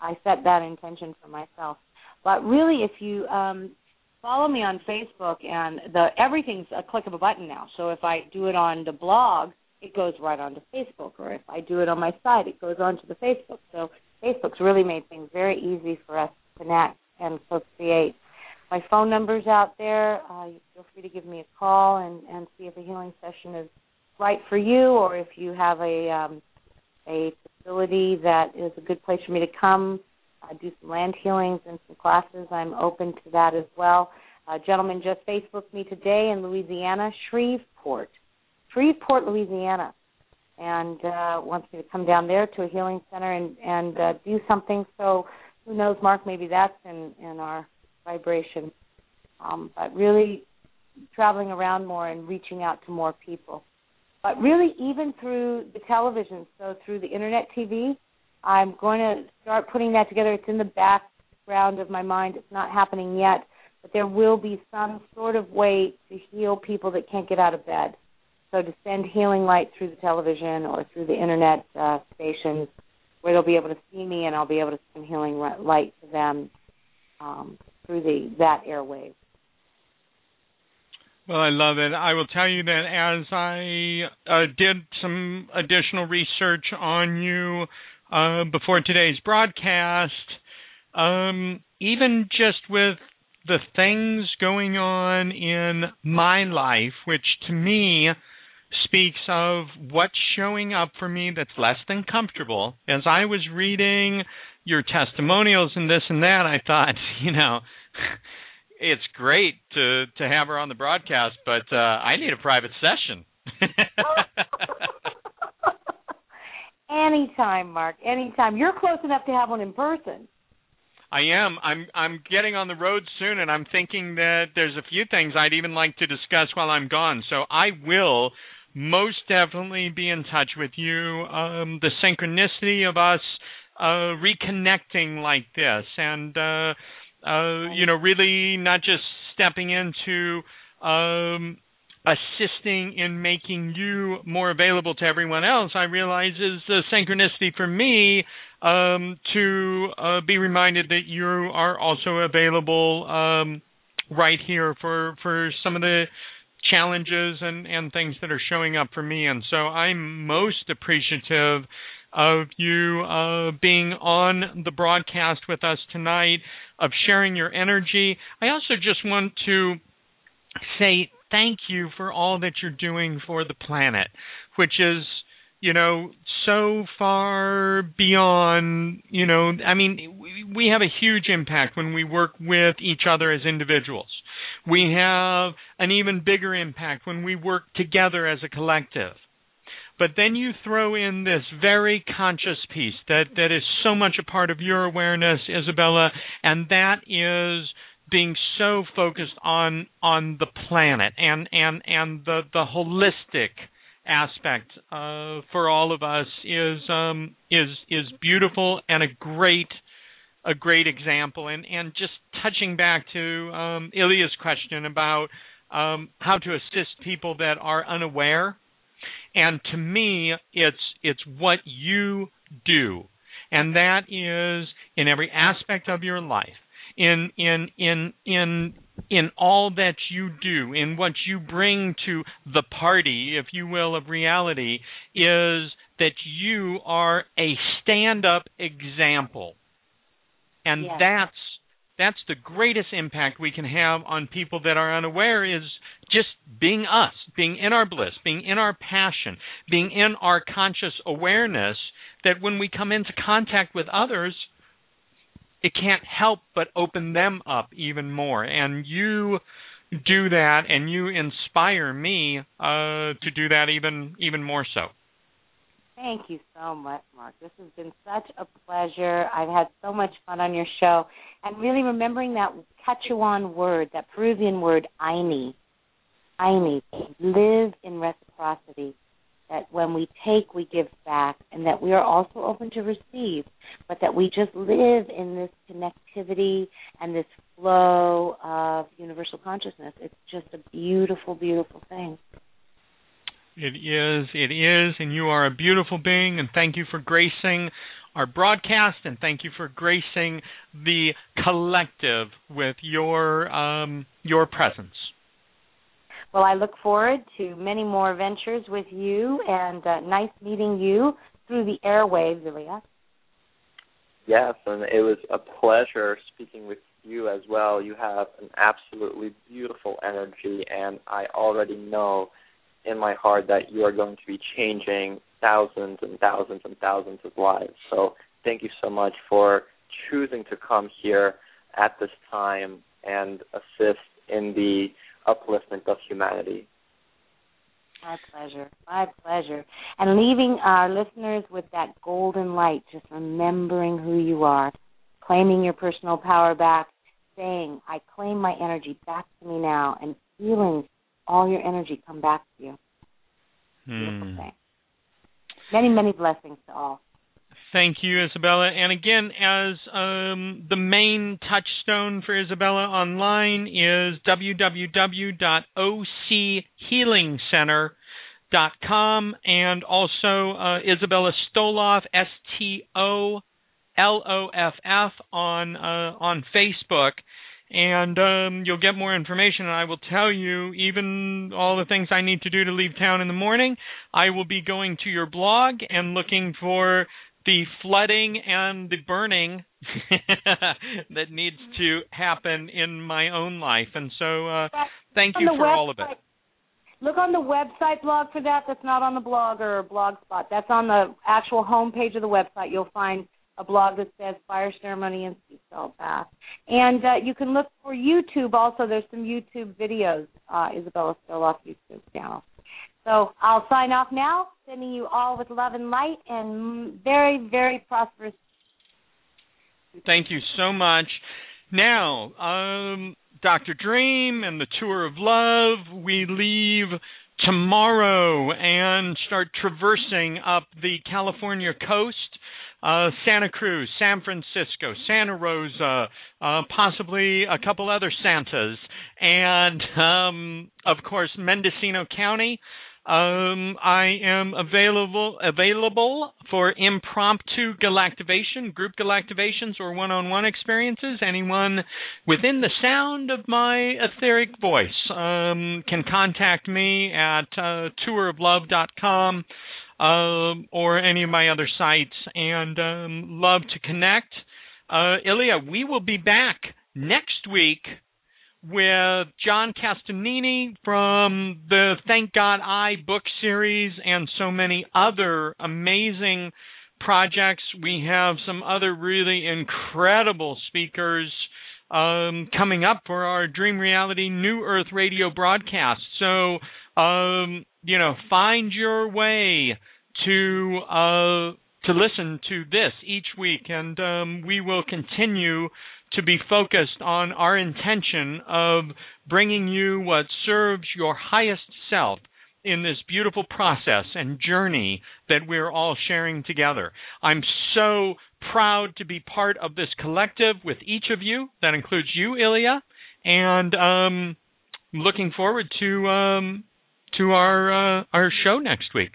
I set that intention for myself. But really, if you um, follow me on Facebook, and the everything's a click of a button now. So if I do it on the blog, it goes right onto Facebook, or if I do it on my site, it goes onto the Facebook. So Facebook's really made things very easy for us to connect and co-create. My phone number's out there. Uh, feel free to give me a call and, and see if a healing session is right for you, or if you have a um, a facility that is a good place for me to come, uh, do some land healings and some classes. I'm open to that as well. A gentleman just Facebooked me today in Louisiana, Shreveport, Shreveport, Louisiana, and uh, wants me to come down there to a healing center and and uh, do something. So who knows, Mark? Maybe that's in in our vibration. Um, but really traveling around more and reaching out to more people. But really, even through the television, so through the internet TV, I'm going to start putting that together. It's in the background of my mind. It's not happening yet, but there will be some sort of way to heal people that can't get out of bed. So to send healing light through the television or through the internet uh, stations, where they'll be able to see me and I'll be able to send healing light to them um, through the that airwave. Well, I love it. I will tell you that as I uh, did some additional research on you uh, before today's broadcast, um, even just with the things going on in my life, which to me speaks of what's showing up for me that's less than comfortable. As I was reading your testimonials and this and that, I thought, you know, it's great to to have her on the broadcast, but uh, I need a private session. anytime, Mark. Anytime. You're close enough to have one in person. I am. I'm I'm getting on the road soon and I'm thinking that there's a few things I'd even like to discuss while I'm gone. So I will most definitely be in touch with you. Um, the synchronicity of us uh, reconnecting like this and uh, uh, you know, really not just stepping into um, assisting in making you more available to everyone else, I realize is the synchronicity for me um, to uh, be reminded that you are also available um, right here for for some of the challenges and and things that are showing up for me. And so I'm most appreciative of you uh, being on the broadcast with us tonight, of sharing your energy. I also just want to say thank you for all that you're doing for the planet, which is, you know, so far beyond, you know, I mean, we have a huge impact when we work with each other as individuals. We have an even bigger impact when we work together as a collective. But then you throw in this very conscious piece that, that is so much a part of your awareness, Isabella, and that is being so focused on on the planet and and and the the holistic aspect uh, for all of us is um, is is beautiful and a great a great example. And and just touching back to um, Ilya's question about um, how to assist people that are unaware. And to me it's it's what you do. And that is in every aspect of your life in in in in in all that you do, in what you bring to the party, if you will, of reality, is that you are a stand-up example, and yes. that's that's the greatest impact we can have on people that are unaware is just being us, being in our bliss, being in our passion, being in our conscious awareness that when we come into contact with others, it can't help but open them up even more. And you do that, and you inspire me uh, to do that even even more so. Thank you so much, Mark. This has been such a pleasure. I've had so much fun on your show, and really remembering that Quechuan word, that Peruvian word, "Ayni," "Ayni," live in reciprocity that when we take, we give back, and that we are also open to receive, but that we just live in this connectivity and this flow of universal consciousness. It's just a beautiful, beautiful thing. It is, it is, and you are a beautiful being, and thank you for gracing our broadcast, and thank you for gracing the collective with your um, your presence. Well, I look forward to many more ventures with you, and uh, nice meeting you through the airwaves, Ilya. Yes, and it was a pleasure speaking with you as well. You have an absolutely beautiful energy, and I already know in my heart that you are going to be changing thousands and thousands and thousands of lives. So thank you so much for choosing to come here at this time and assist in the upliftment of humanity. My pleasure. My pleasure. And leaving our listeners with that golden light, just remembering who you are, claiming your personal power back, saying, I claim my energy back to me now, and feeling all your energy come back to you. Beautiful Hmm. thing. Many, many blessings to all. Thank you, Isabella. And again, as um, the main touchstone for Isabella online is www.ochealingcenter.com and also uh, Isabella Stoloff, S T O L O F F, on uh, on Facebook. And um, you'll get more information, and I will tell you even all the things I need to do to leave town in the morning. I will be going to your blog and looking for the flooding and the burning that needs to happen in my own life. And so, uh, thank you for all of it. Look on the website blog for that. That's not on the blog or blog spot. That's on the actual homepage of the website. You'll find a blog that says Fire Ceremony and Sea Salt Bath. And uh, you can look for YouTube also. There's some YouTube videos, uh, Isabella Stoloff YouTube channel. So I'll sign off now, sending you all with love and light and very, very prosperous. Thank you so much. Now, um, Dr. Dream and the Tour of Love, we leave tomorrow and start traversing up the California coast uh, Santa Cruz, San Francisco, Santa Rosa, uh, possibly a couple other Santas, and um, of course Mendocino County. Um, I am available available for impromptu galactivation, group galactivations, or one-on-one experiences. Anyone within the sound of my etheric voice um, can contact me at uh, touroflove.com uh, or any of my other sites, and um, love to connect. Uh, Ilya, we will be back next week with John Castagnini from the Thank God I book series and so many other amazing projects. We have some other really incredible speakers um, coming up for our Dream Reality New Earth radio broadcast. So, um, you know, find your way to uh, to listen to this each week, and um, we will continue to be focused on our intention of bringing you what serves your highest self in this beautiful process and journey that we're all sharing together. I'm so proud to be part of this collective with each of you. That includes you, Ilya, and um, looking forward to um, to our uh, our show next week.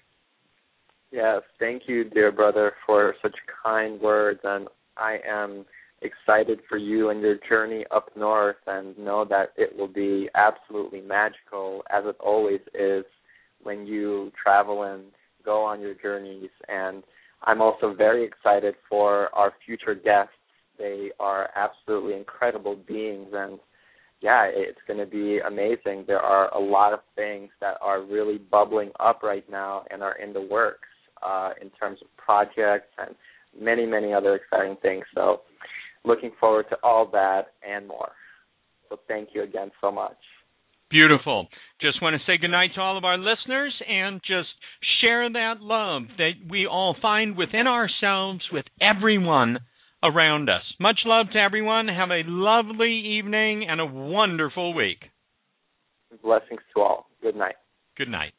Yes, thank you, dear brother, for such kind words, and I am excited for you and your journey up north and know that it will be absolutely magical as it always is when you travel and go on your journeys and I'm also very excited for our future guests. They are absolutely incredible beings and yeah, it's going to be amazing. There are a lot of things that are really bubbling up right now and are in the works uh, in terms of projects and many, many other exciting things. So looking forward to all that and more. So thank you again so much. Beautiful. Just want to say goodnight to all of our listeners and just share that love that we all find within ourselves with everyone around us. Much love to everyone. Have a lovely evening and a wonderful week. Blessings to all. Good night. Good night.